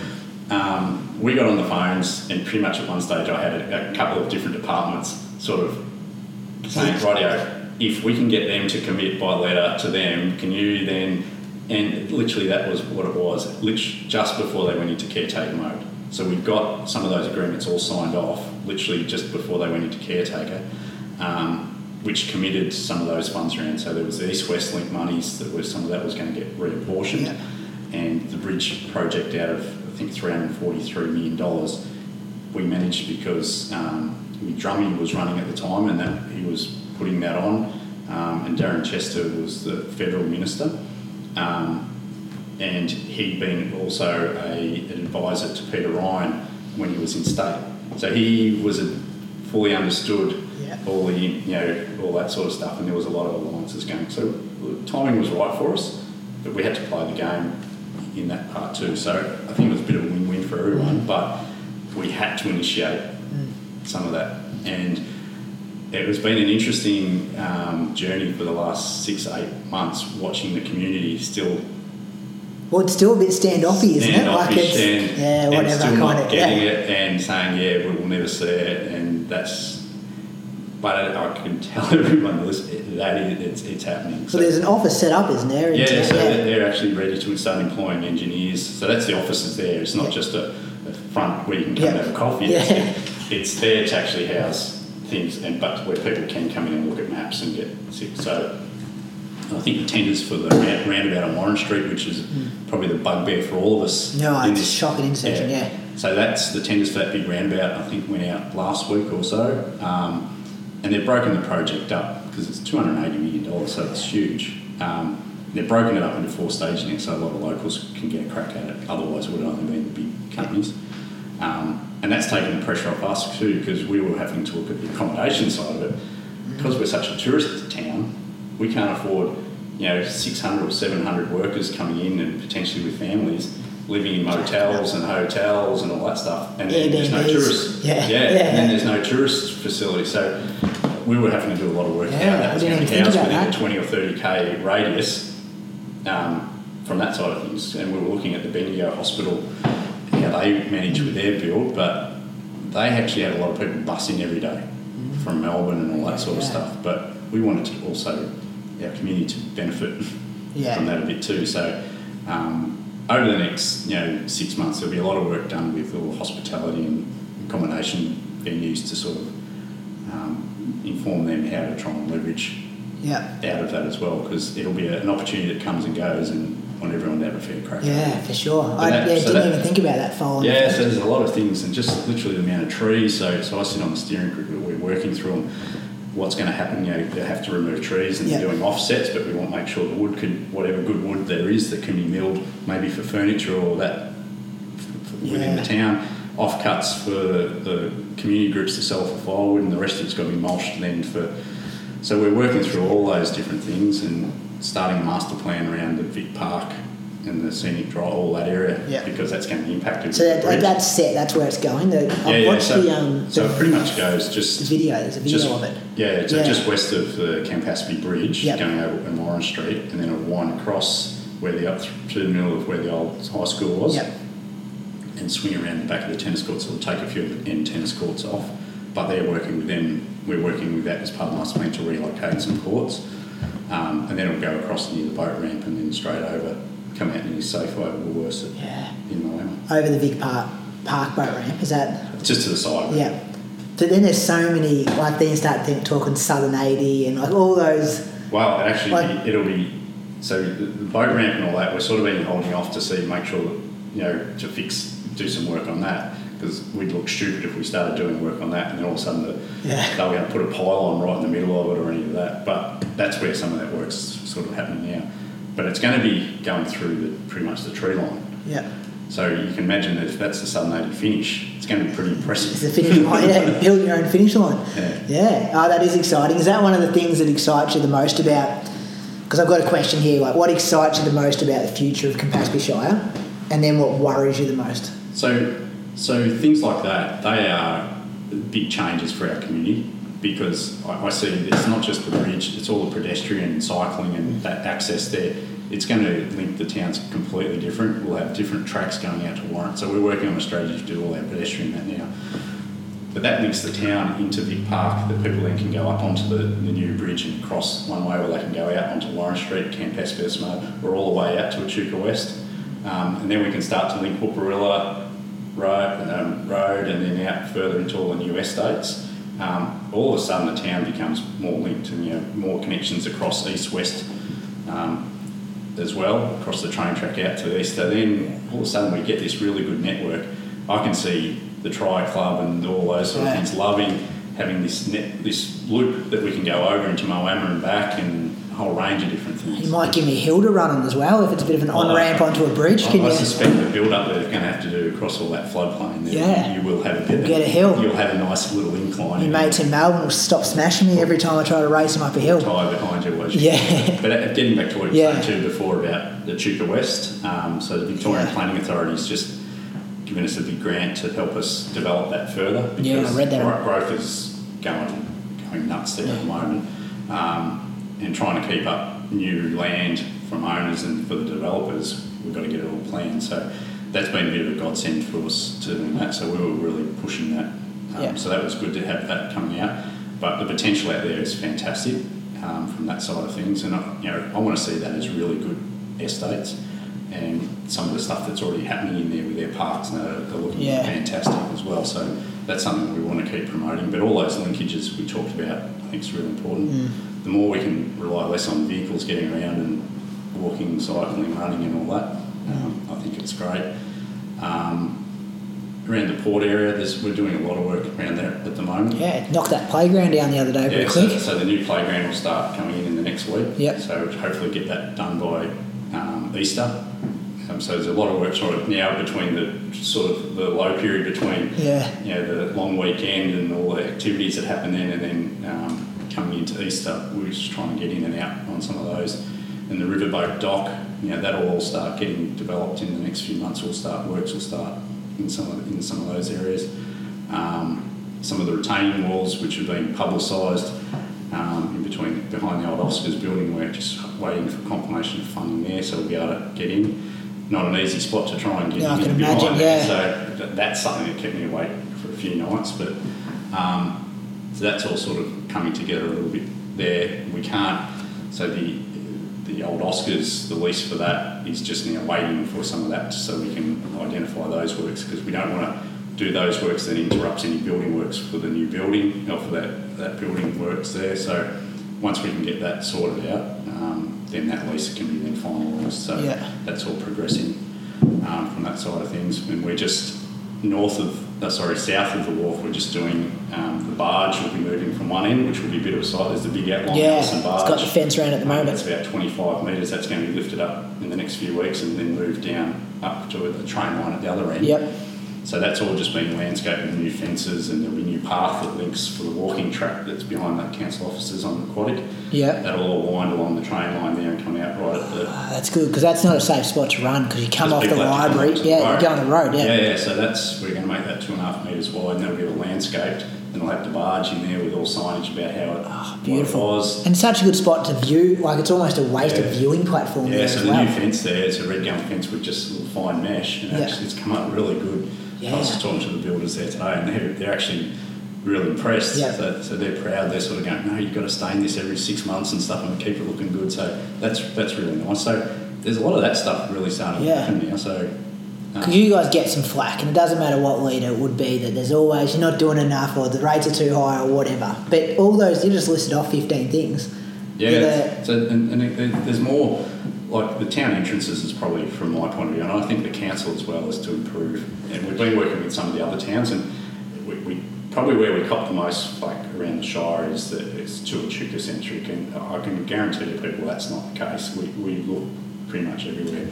um, we got on the phones, and pretty much at one stage, I had a, a couple of different departments sort of saying, "Rightio, if we can get them to commit by letter to them, can you then?" And literally, that was what it was. Literally, just before they went into caretaker mode. So we got some of those agreements all signed off, literally just before they went into caretaker, um, which committed some of those funds around. So there was the East West Link monies that was some of that was going to get reapportioned, Yeah. and the bridge project out of I think three hundred forty-three million dollars we managed because um, Drummy was running at the time and that he was putting that on, um, and Darren Chester was the federal minister, um, and he'd been also a, an advisor to Peter Ryan when he was in state. So he was a, fully understood Yeah. all the you know all that sort of stuff, and there was a lot of alliances going. So timing was right for us, but we had to play the game in that part too. So I think it was a bit of a win-win for everyone, but we had to initiate some of that, and it has been an interesting um, journey for the last six eight months, watching the community still Well, it's still a bit standoffy, isn't it? Like standoffish it's and, yeah, and whatever still kind of getting yeah. it and saying yeah we will never see it and that's but I, I can tell everyone listen, that is, it's, it's happening So there's an office set up, isn't there? yeah, so they're, they're actually ready to start employing engineers so that's the offices there it's not Yeah. just a, a front where you can come Yeah. and have a coffee Yeah. it's, it's there to actually house things and but where people can come in and look at maps and get sick so I think the tenders for the roundabout on Warren Street, which is probably the bugbear for all of us. No, it's this- shocking intersection, yeah. So that's the tenders for that big roundabout. I think went out last week or so, um, and they've broken the project up because it's two hundred eighty million dollars, so it's huge. Um, they've broken it up into four stages now, so a lot of locals can get a crack at it. Otherwise, it would have only been the big companies. Um, and that's taken the pressure off us too, because we were having to look at the accommodation side of it. Because we're such a tourist town, we can't afford, you know, 600 or 700 workers coming in and potentially with families living in motels and hotels and all that stuff. And then there's no tourists. Yeah, yeah. yeah. And then there's no tourist facility. So we were having to do a lot of work Yeah, out. That was going to house within that. a 20 or 30k radius um, from that side of things. And we were looking at the Bendigo Hospital, how they manage with their build, but they actually had a lot of people busing every day from Melbourne and all that sort of Yeah. stuff. But we wanted to also our community to benefit Yeah. from that a bit too. So um, over the next you know six months, there'll be a lot of work done with all hospitality and accommodation venues to sort of um, inform them how to try and leverage Yeah. out of that as well because it'll be a, an opportunity that comes and goes and want everyone to have a fair crack. Yeah, for sure. I that- yeah, so didn't that- even think about that following. Yeah, so there's a lot of things, and just literally the amount of trees. So, so I sit on the steering group. We're working through them. What's going to happen? You know, they have to remove trees, and Yeah. they're doing offsets, but we want to make sure the wood can, whatever good wood there is, that can be milled, maybe for furniture or that f- within the town. Offcuts for the community groups to sell for firewood, and the rest of it's got to be mulched then for. So we're working through all those different things and starting a master plan around the Vic Park and the scenic drive, all that area, Yeah. because that's going to be impacted. So that, the that's set. That's where it's going. The, I've Yeah, yeah. watched So, the um. so it pretty much goes just the video. There's a video just, of it. Yeah, so Yeah. just west of the Campaspe Bridge, Yep. going over Warren Street, and then it'll wind across where the up through the middle of where the old high school was, Yep. and swing around the back of the tennis courts. So it'll take a few of the end tennis courts off, but they're working with them. We're working with that as part of the master plan to relocate some courts, um, and then it'll go across near the boat ramp and then straight over, come out near Safeway or Woolworths Yeah. in Miami. Over the Vic Park Park boat ramp. Is that? Just to the side. Yeah. But then there's so many. Like then you start think, talking Southern 80 and like all those. Well, actually, Like- it'll be so the, the boat ramp and all that. We're sort of been holding off to see, make sure that you know to fix, do some work on that because we'd look stupid if we started doing work on that and then all of a sudden the, Yeah. they were going to put a pylon right in the middle of it or any of that. But that's where some of that work's sort of happening now. But it's going to be going through the, pretty much the tree line. Yeah. So you can imagine that if that's the 80 finish, it's going to be pretty impressive. It's the finish line. Yeah. Building your own finish line. Yeah. Yeah. Oh, that is exciting. Is that one of the things that excites you the most about? Because I've got a question here. Like, what excites you the most about the future of Campaspe Shire, and then what worries you the most? So, so things like that, they are big changes for our community. because I, I see it's not just the bridge; it's all the pedestrian cycling and that access there. It's going to link the towns completely different. We'll have different tracks going out to Warrant. So we're working on a strategy to do all our pedestrian that now. But that links the town into Vic Park that people then can go up onto the, the new bridge and cross one way, or they can go out onto Warren Street, Camp Hesperis or all the way out to Echuca West. Um, and then we can start to link Wharparilla Road, um, road and then out further into all the new estates. Um, all of a sudden, the town becomes more linked and you know more connections across east west um, as well across the train track out to the east. So then all of a sudden, we get this really good network. I can see the Tri Club and all those sort of Yeah. things loving having this net, this loop that we can go over into Moama and back and whole range of different things. You might give me a hill to run on as well if it's a bit of an on ramp onto a bridge. I, I suspect the build up that they're going to have to do across all that floodplain. Yeah. you will have a bit. Get a hill. You'll have a nice little incline. Your mates in Melbourne will stop smashing me every time I try to race them up a hill. tyre behind you was Yeah. But uh, getting back to what you were Yeah. saying too before about the Echuca West, um, so the Victorian Yeah. Planning Authority's just given us a big grant to help us develop that further. Yeah, I read that. Growth is going going nuts there at the moment, um, and trying to keep up new land from owners and for the developers, we've got to get it all planned. So that's been a bit of a godsend for us to do that. So we were really pushing that. Um, Yeah. So that was good to have that coming out. But the potential out there is fantastic um, from that side of things, and I, you know I want to see that as really good estates. And some of the stuff that's already happening in there with their parks and are, are looking Yeah. fantastic as well. So that's something we want to keep promoting. But all those linkages we talked about, I think is really important. Mm. The more we can rely less on vehicles getting around and walking, cycling, running, and all that, um, I think it's great. Um, around the port area, there's, we're doing a lot of work around there at the moment. Yeah, knocked that playground down the other day Yeah, so, so the new playground will start coming in in the next week. Yep. So hopefully get that done by um, Easter. Um, so there's a lot of work sort of now between the sort of the low period between Yeah. you know the long weekend and all the activities that happen then, and then um, coming into Easter, we're just trying to get in and out on some of those. And the riverboat dock, you know, that'll all start getting developed in the next few months. We'll start works will start in some of in some of those areas. Um, some of the retaining walls, which have been publicised um, in between behind the old Oscars building, we're just waiting for confirmation of funding there, so we'll be able to get in. Not an easy spot to try and get Yeah, I in can behind imagine, yeah. so th- that's something that kept me awake for a few nights. But um, so that's all sort of coming together a little bit there. We can't. So the the old Oscars, the lease for that is just now waiting for some of that so we can identify those works because we don't want to do those works that interrupts any building works for the new building or for that, that building works there. So once we can get that sorted out, um, then that lease can be then finalised. So Yeah. that's all progressing um, from that side of things. And we're just north of, uh, sorry, south of the wharf, we're just doing um, the barge We'll be moving from one end, which will be a bit of a site. There's the big outline Yeah, house and it's barge. got the fence around at the moment. That's about 25 metres. That's going to be lifted up in the next few weeks and then moved down up to the train line at the other end. Yep. So that's all just been landscaped with new fences and there'll be a new path that links for the walking track that's behind that council offices on the Aquatic. Yep. That'll all wind along the train line there and come out right at the Ah, That's good because that's not a safe spot to run because you come off the people have to come library. Yeah, you go on the road. Yeah. Yeah, yeah. So that's we're going to make that two and a half metres wide, and that'll be all landscaped, and we'll have the barge in there with all signage about how it, Ah, what beautiful. it was. And such a good spot to view. Like it's almost a wasted Yeah. viewing platform Yeah, so the well. new fence there, it's a red gum fence with just a little fine mesh, and Yeah. actually it's come up really good. I was just talking to the builders there today, and they're, they're actually really impressed. Yeah. So, so they're proud. They're sort of going, no, you've got to stain this every six months and stuff, and keep it looking good. So that's that's really nice. So there's a lot of that stuff really starting Yeah. to happen now. So um, Because you guys get some flack, and it doesn't matter what leader it would be, that there's always, you're not doing enough, or the rates are too high, or whatever. But all those, you just listed off 15 things. Yeah, That so and, and there- there's more. Like the town entrances is probably from my point of view, and I think the council as well is to improve. And we've been working with some of the other towns, and we, we probably where we cop the most like around the Shire is that it's too Echuca centric, and I can guarantee you people that's not the case. We, we look pretty much everywhere.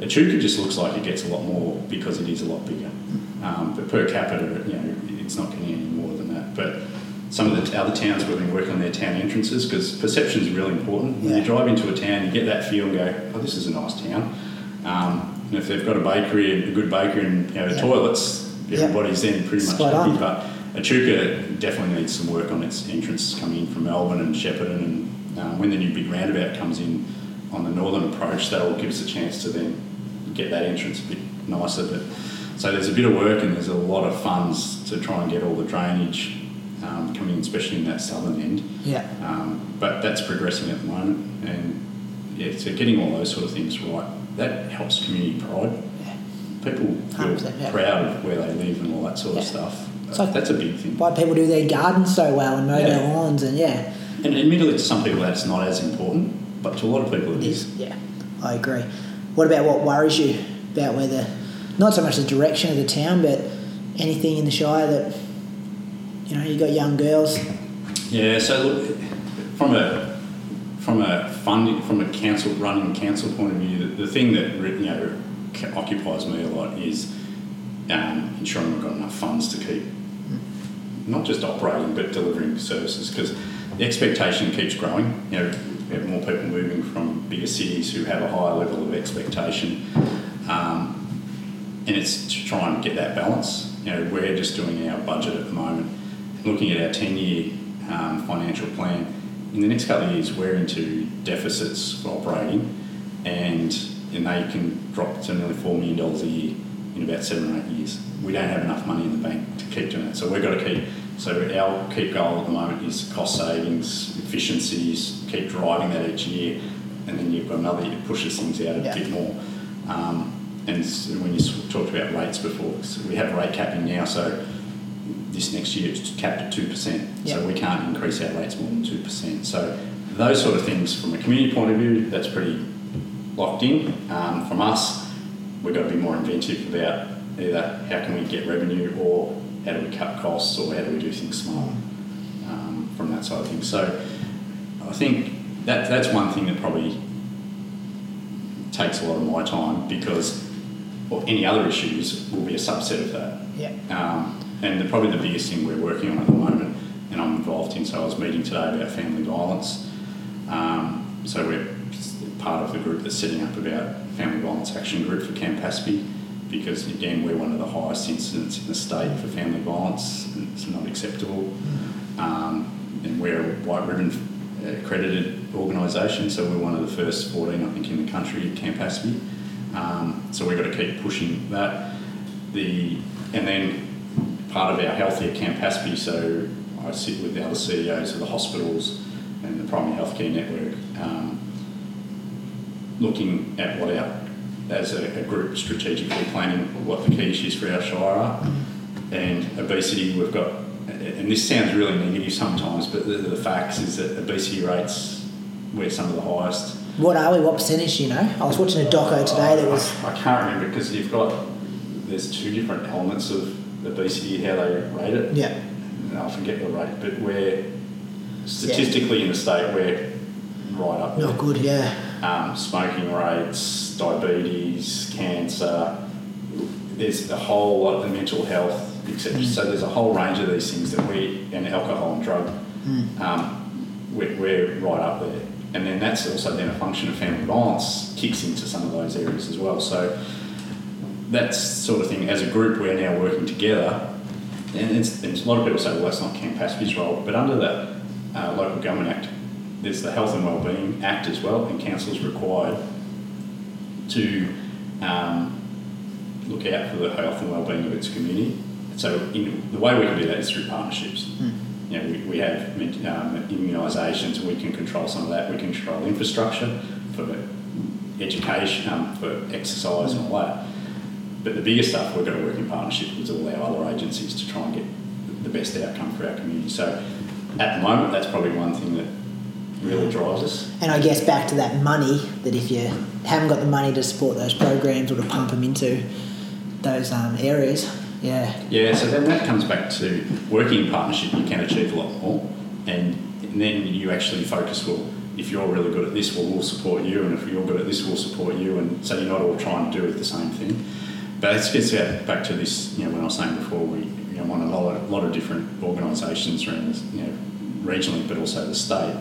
Echuca just looks like it gets a lot more because it is a lot bigger, um, but per capita, you know, it's not getting any more than that. But some of the other towns we've been working on their town entrances because perception is really important. When Yeah. you drive into a town, you get that feel and go, "Oh, this is a nice town." Um, and if they've got a bakery, a good bakery, and you know, Yeah. toilets, Yeah. everybody's then pretty much Spot happy. on. But Echuca definitely needs some work on its entrance coming in from Melbourne and Shepparton, and um, when the new big roundabout comes in on the northern approach, that'll give us a chance to then get that entrance a bit nicer. But so there's a bit of work and there's a lot of funds to try and get all the drainage um, coming in, especially in that southern end. Yeah. Um, but that's progressing at the moment, and yeah, so getting all those sort of things right that helps community pride. Yeah. People feel 100%, yeah. proud of where they live and all that sort of stuff. Like- that's a big thing. Why people do their gardens so well and mow their lawns and yeah. And admittedly, to some people that's not as important, but to a lot of people it is. Yeah, I agree. What about what worries you about where the, not so much the direction of the town, but anything in the Shire that, you know, you got young girls. Yeah, so look, from a from a funding from a council running council point of view, the, the thing that you know occupies me a lot is um, ensuring we've got enough funds to keep not just operating but delivering services because the expectation keeps growing. You know, we have more people moving from bigger cities who have a higher level of expectation, um, and it's to try and get that balance. You know, we're just doing our budget at the moment, looking at our ten-year um, financial plan. In the next couple of years, we're into deficits for operating, and and they can drop to nearly four million dollars a year in about seven or eight years. We don't have enough money in the bank to keep doing that, so we've got to keep. So our key goal at the moment is cost savings, efficiencies, keep driving that each year, and then you've got another that pushes things out a Yeah. bit more. Um, and when you talked about rates before, so we have rate capping now, so this next year it's capped at 2%. Yeah. So we can't increase our rates more than 2%. So those sort of things from a community point of view, that's pretty locked in. Um, from us, we've got to be more inventive about either how can we get revenue or how do we cut costs or how do we do things smart um, from that side of things. So I think that that's one thing that probably takes a lot of my time because well, any other issues will be a subset of that. Yeah. Um, and the, probably the biggest thing we're working on at the moment, and I'm involved in, so I was meeting today about family violence. Um, so we're part of the group that's setting up about family violence action group for Campaspe because again we're one of the highest incidents in the state for family violence and it's not acceptable. Um, and we're a White Ribbon accredited organisation, so we're one of the first 14 I think in the country at Campaspe. Um, so we've got to keep pushing that. The and then part of our healthier Campaspe, so I sit with the other CEOs of the hospitals and the primary healthcare network, um, looking at what our as a, a group strategically planning what the key issues for our shire are. And obesity, we've got, and this sounds really negative sometimes, but the, the facts is that obesity rates we're some of the highest. What are we? What percentage? You know, I was watching a doco today that was. I, I can't remember because you've got there's two different elements of obesity how they rate it. Yeah. And I forget the rate, but we're statistically in the state we're right up there. Not good, yeah. Um, smoking rates, diabetes, cancer. There's a whole lot of mental health, etc. So there's a whole range of these things that we and alcohol and drug. Um, we're, we're right up there, and then that's also then a function of family violence kicks into some of those areas as well. So that's sort of thing. As a group, we're now working together, and it's, and a lot of people say, well, that's not Campaspe's role, but under the uh, Local Government Act, there's the Health and Wellbeing Act as well, and council's required to um, look out for the health and wellbeing of its community. So in, the way we can do that is through partnerships. You know, we, we have um, immunisations, we can control some of that. We can control infrastructure for education, um, for exercise and all that. But the bigger stuff, we're going to work in partnership with all our other agencies to try and get the best outcome for our community. So at the moment, that's probably one thing that really drives us. And I guess back to that money, that if you haven't got the money to support those programs or to pump them into those um, areas, yeah, Yeah, so then that comes back to working in partnership, you can achieve a lot more. And, and then you actually focus, well, if you're really good at this, well, we'll support you. And if you're good at this, we'll support you. And so you're not all trying to do the same thing. But it gets back to this, you know, when I was saying before, we you know, want a lot of, lot of different organisations around, this, you know, regionally, but also the state.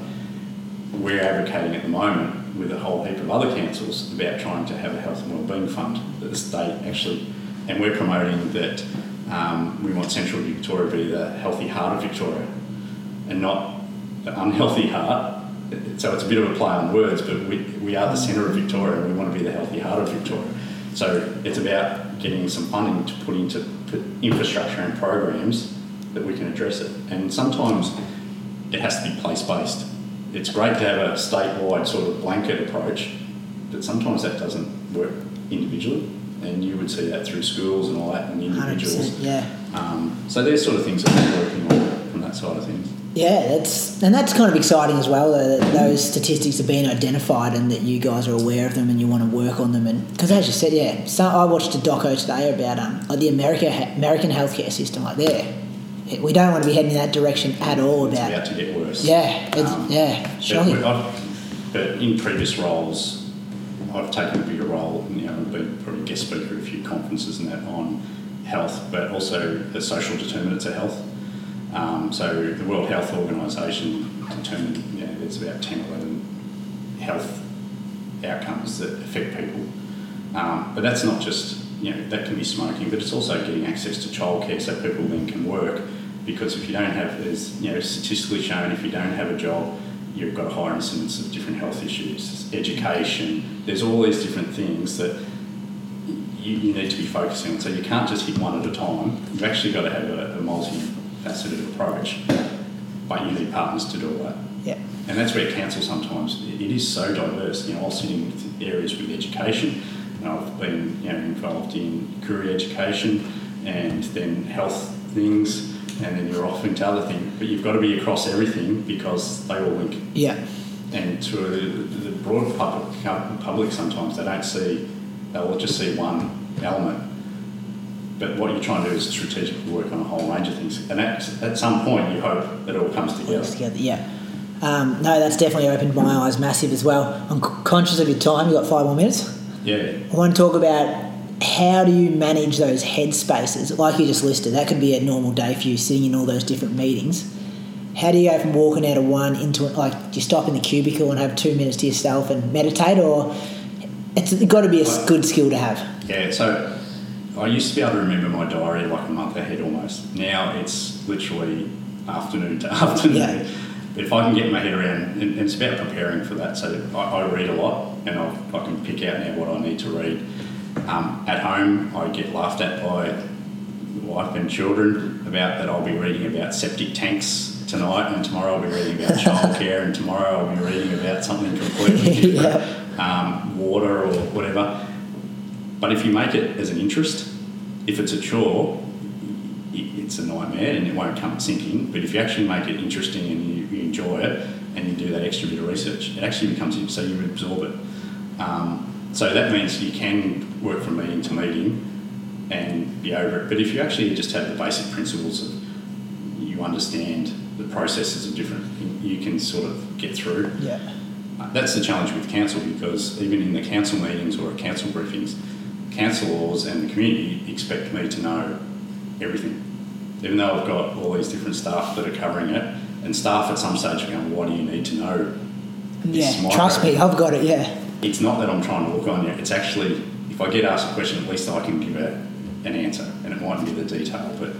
We're advocating at the moment with a whole heap of other councils about trying to have a health and wellbeing fund that the state actually, and we're promoting that um, we want Central Victoria to be the healthy heart of Victoria, and not the unhealthy heart. So it's a bit of a play on words, but we, we are the centre of Victoria, and we want to be the healthy heart of Victoria. So it's about getting some funding to put into put infrastructure and programs that we can address it. And sometimes it has to be place based. It's great to have a statewide sort of blanket approach, but sometimes that doesn't work individually. And you would see that through schools and all that and individuals. yeah. Um, so there's sort of things that we're working on from that side of things. Yeah, that's and that's kind of exciting as well. Though, that those statistics are being identified and that you guys are aware of them and you want to work on them. And because as you said, yeah, so I watched a doco today about um like the America American healthcare system. Like there, we don't want to be heading in that direction at all. It's About about to get worse. yeah, it's, Um, yeah, But, shocking. we- but in previous roles, I've taken a bigger role. You know, been probably a guest speaker at a few conferences and that on health, but also the social determinants of health. Um, so the World Health Organization determined you know, there's about 10 or 11 health outcomes that affect people. Um, but that's not just, you know, that can be smoking, but it's also getting access to childcare so people then can work. Because if you don't have, there's, you know, statistically shown if you don't have a job, you've got a higher incidence of different health issues, education, there's all these different things that you, you need to be focusing on. So you can't just hit one at a time. You've actually got to have a, a multifaceted approach, but you need partners to do all that. yeah, And that's where council sometimes it it is so diverse. You know, I'll sit in with areas with education, and I've been you know involved in career education, and then health things, and then you're off into other things. But you've got to be across everything because they all link. yeah, And to the broad public, public sometimes they don't see, they'll just see one element. But what you're trying to do is strategically work on a whole range of things. And at, at some point, you hope that it all comes together. works together. Yeah. Um, no, that's definitely opened my eyes massive as well. I'm c- conscious of your time. You have got five more minutes. Yeah. I want to talk about how do you manage those head spaces, like you just listed. That could be a normal day for you, sitting in all those different meetings. How do you go from walking out of one into like do you stop in the cubicle and have two minutes to yourself and meditate, or it's got to be a s- good skill to have. Yeah, so I used to be able to remember my diary like a month ahead almost. Now it's literally afternoon to afternoon. Yeah. If I can get my head around, and it's about preparing for that. So I, I read a lot, and I, I can pick out now what I need to read. Um, at home, I get laughed at by wife and children about that I'll be reading about septic tanks tonight, and tomorrow I'll be reading about childcare, and tomorrow I'll be reading about something completely different, um, water or whatever. But if you make it as an interest, if it's a chore, it's a nightmare and it won't come sinking. But if you actually make it interesting and you, you enjoy it and you do that extra bit of research, it actually becomes so you absorb it. Um, so that means you can work from meeting to meeting and be over it. But if you actually just have the basic principles of you understand the processes of different, you can sort of get through. Yeah. Uh, That's the challenge with council because even in the council meetings or council briefings, councillors and the community expect me to know everything. Even though I've got all these different staff that are covering it, and staff at some stage are going, Why do you need to know? this Yeah. Trust me. I've got it. Yeah. It's not that I'm trying to look on you, it's actually, if I get asked a question, at least I can give a, an answer, and it mightn't be the detail, but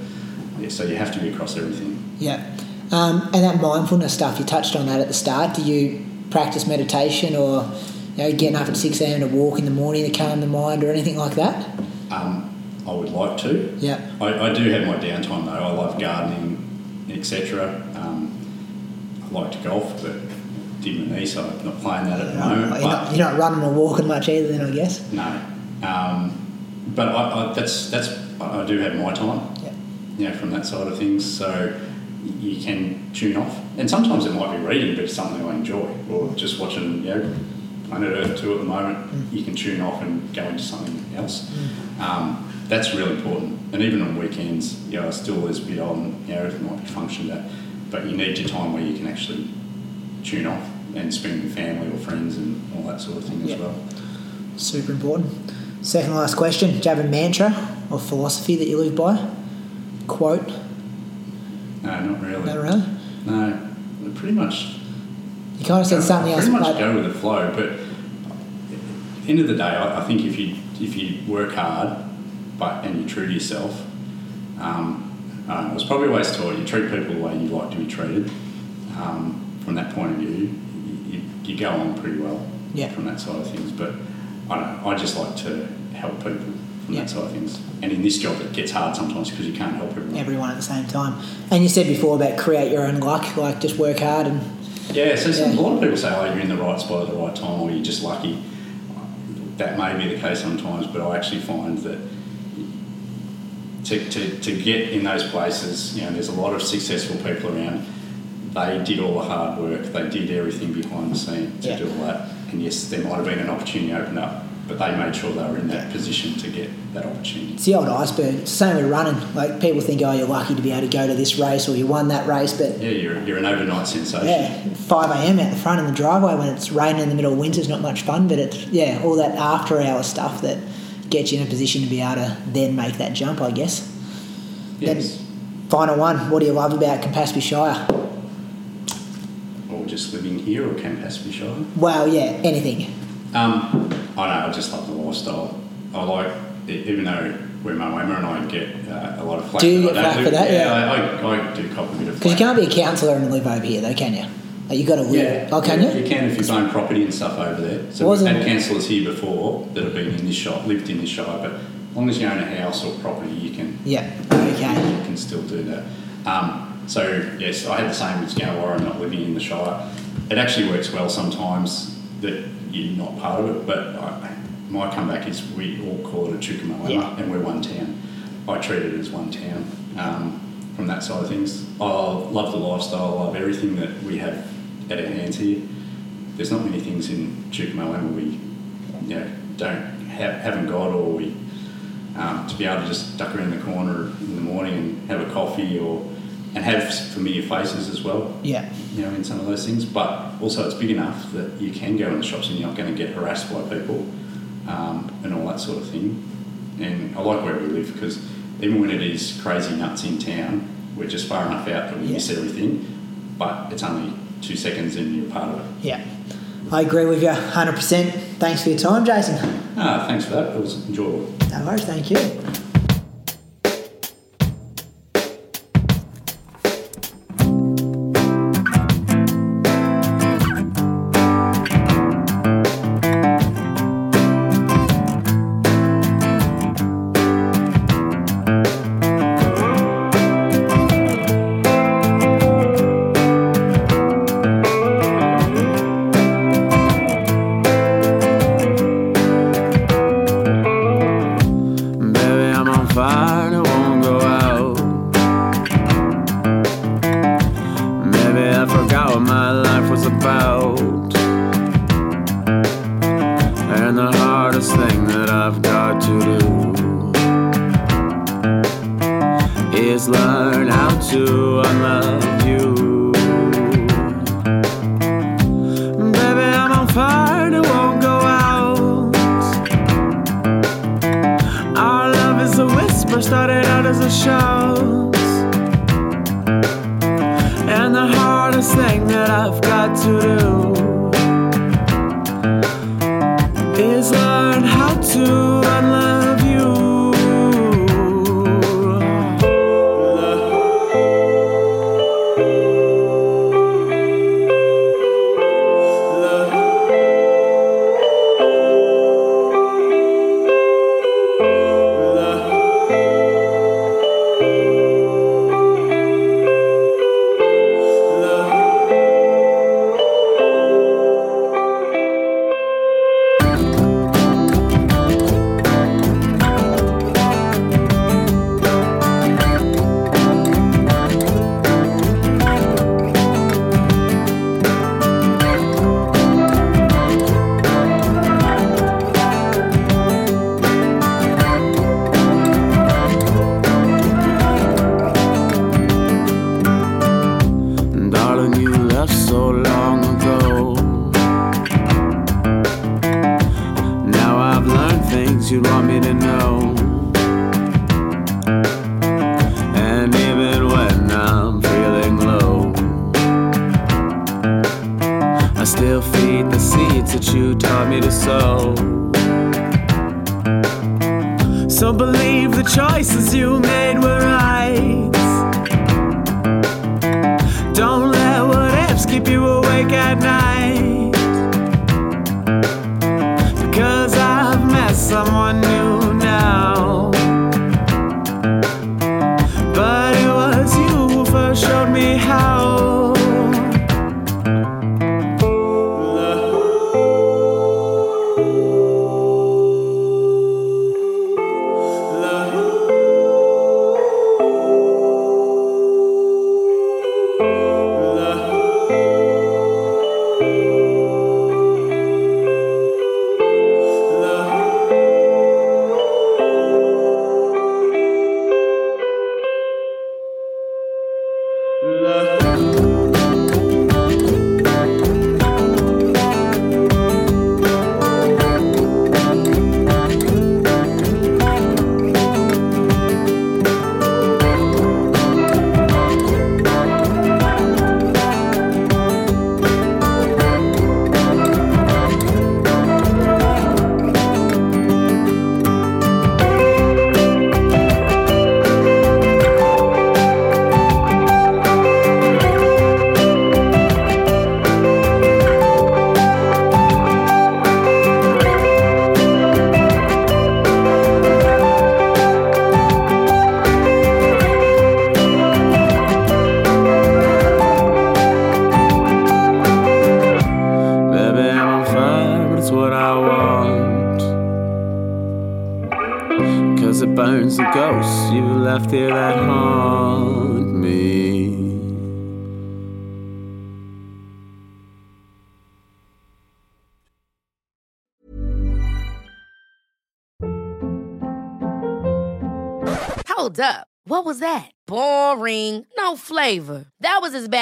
yeah, so you have to be across everything. Yeah. Um, and that mindfulness stuff, you touched on that at the start. Do you practice meditation or you know, getting up at 6 a.m. to walk in the morning to calm the mind or anything like that? Um, I would like to. Yeah. I, I do have my downtime though. I love gardening, etc. Um, I like to golf, but did my knee, so I'm not playing that at the moment. you're, But not, you're not running or walking much either, then I guess. no, um, but I, I, that's that's I I do have my time. Yeah. You know, from that side of things, so you can tune off. And sometimes it might be reading, but it's something I enjoy, or just watching. You know, Planet Earth two at the moment. You can tune off and go into something else. Um, that's really important. And even on weekends, you know, still there's a bit on, you know, it might be functioned at, but you need your time where you can actually tune off and spend with family or friends and all that sort of thing Yeah. as well. Super important. Second last question Do you have a mantra or philosophy that you live by? Quote? No, not really. Not really? No, pretty much. You kind of said something I else. pretty much go with the flow, but the end of the day, I, I think if you if you work hard, but and you're true to yourself, Um, I was probably always taught you treat people the way you like to be treated. Um, from that point of view, you, you go on pretty well Yeah. from that side of things. But I don't know, I just like to help people from Yeah. that side of things. And in this job, it gets hard sometimes because you can't help everyone. Everyone at the same time. And you said before about create your own luck, like just work hard and Yeah, so Yeah. a lot of people say, oh, you're in the right spot at the right time or you're just lucky. That may be the case sometimes, but I actually find that to, to, to get in those places, you know, there's a lot of successful people around. They did all the hard work, they did everything behind the scene to Yeah. do all that. And yes, there might have been an opportunity opened up, but they made sure they were in that position to get that opportunity. it's the old iceberg. Same with running. Like people think, oh, you're lucky to be able to go to this race or you won that race, but Yeah, you're, you're an overnight sensation. yeah, 5 a.m. out the front in the driveway when it's raining in the middle of winter is not much fun, but it's, yeah, all that after hour stuff that gets you in a position to be able to then make that jump, I guess. Yes. Final one, what do you love about Campaspe Shire? Or just living here or Campaspe Shire. Well, yeah, anything. Um, I know, I just love the lifestyle. I like, e- even though we're Moama and I get uh, a lot of flack. Do you that get flack for that? Yeah, Yeah. I, I, I do cop a bit of Because you can't be a counsellor and live over here, though, can you? Like, you got to live. Yeah, Oh, can you? You can if you've owned property and stuff over there. So Wasn't- we've had councillors here before that have been in this shop, lived in this shire, but as long as you own a house or property, you can Yeah. Okay. you can still do that. Um, so yes, I had the same with Gannawarra, not living in the Shire. It actually works well sometimes that you're not part of it, but I, my comeback is we all call it a Echuca-Moama Yeah. and we're one town. I treat it as one town um, from that side of things. I love the lifestyle, I love everything that we have at our hands here. There's not many things in Echuca-Moama we you know, don't have, haven't got or we um, to be able to just duck around the corner in the morning and have a coffee or and have familiar faces as well. Yeah. You know, in some of those things, but also it's big enough that you can go in the shops and you're not going to get harassed by people um, and all that sort of thing. And I like where we live because even when it is crazy nuts in town, we're just far enough out that we Yeah. miss everything. But it's only two seconds and you're part of it. Yeah. I agree with you 100%. Thanks for your time, Jason. Ah, thanks for that. It was enjoyable. No worries, thank you. Hardest thing that I've got to do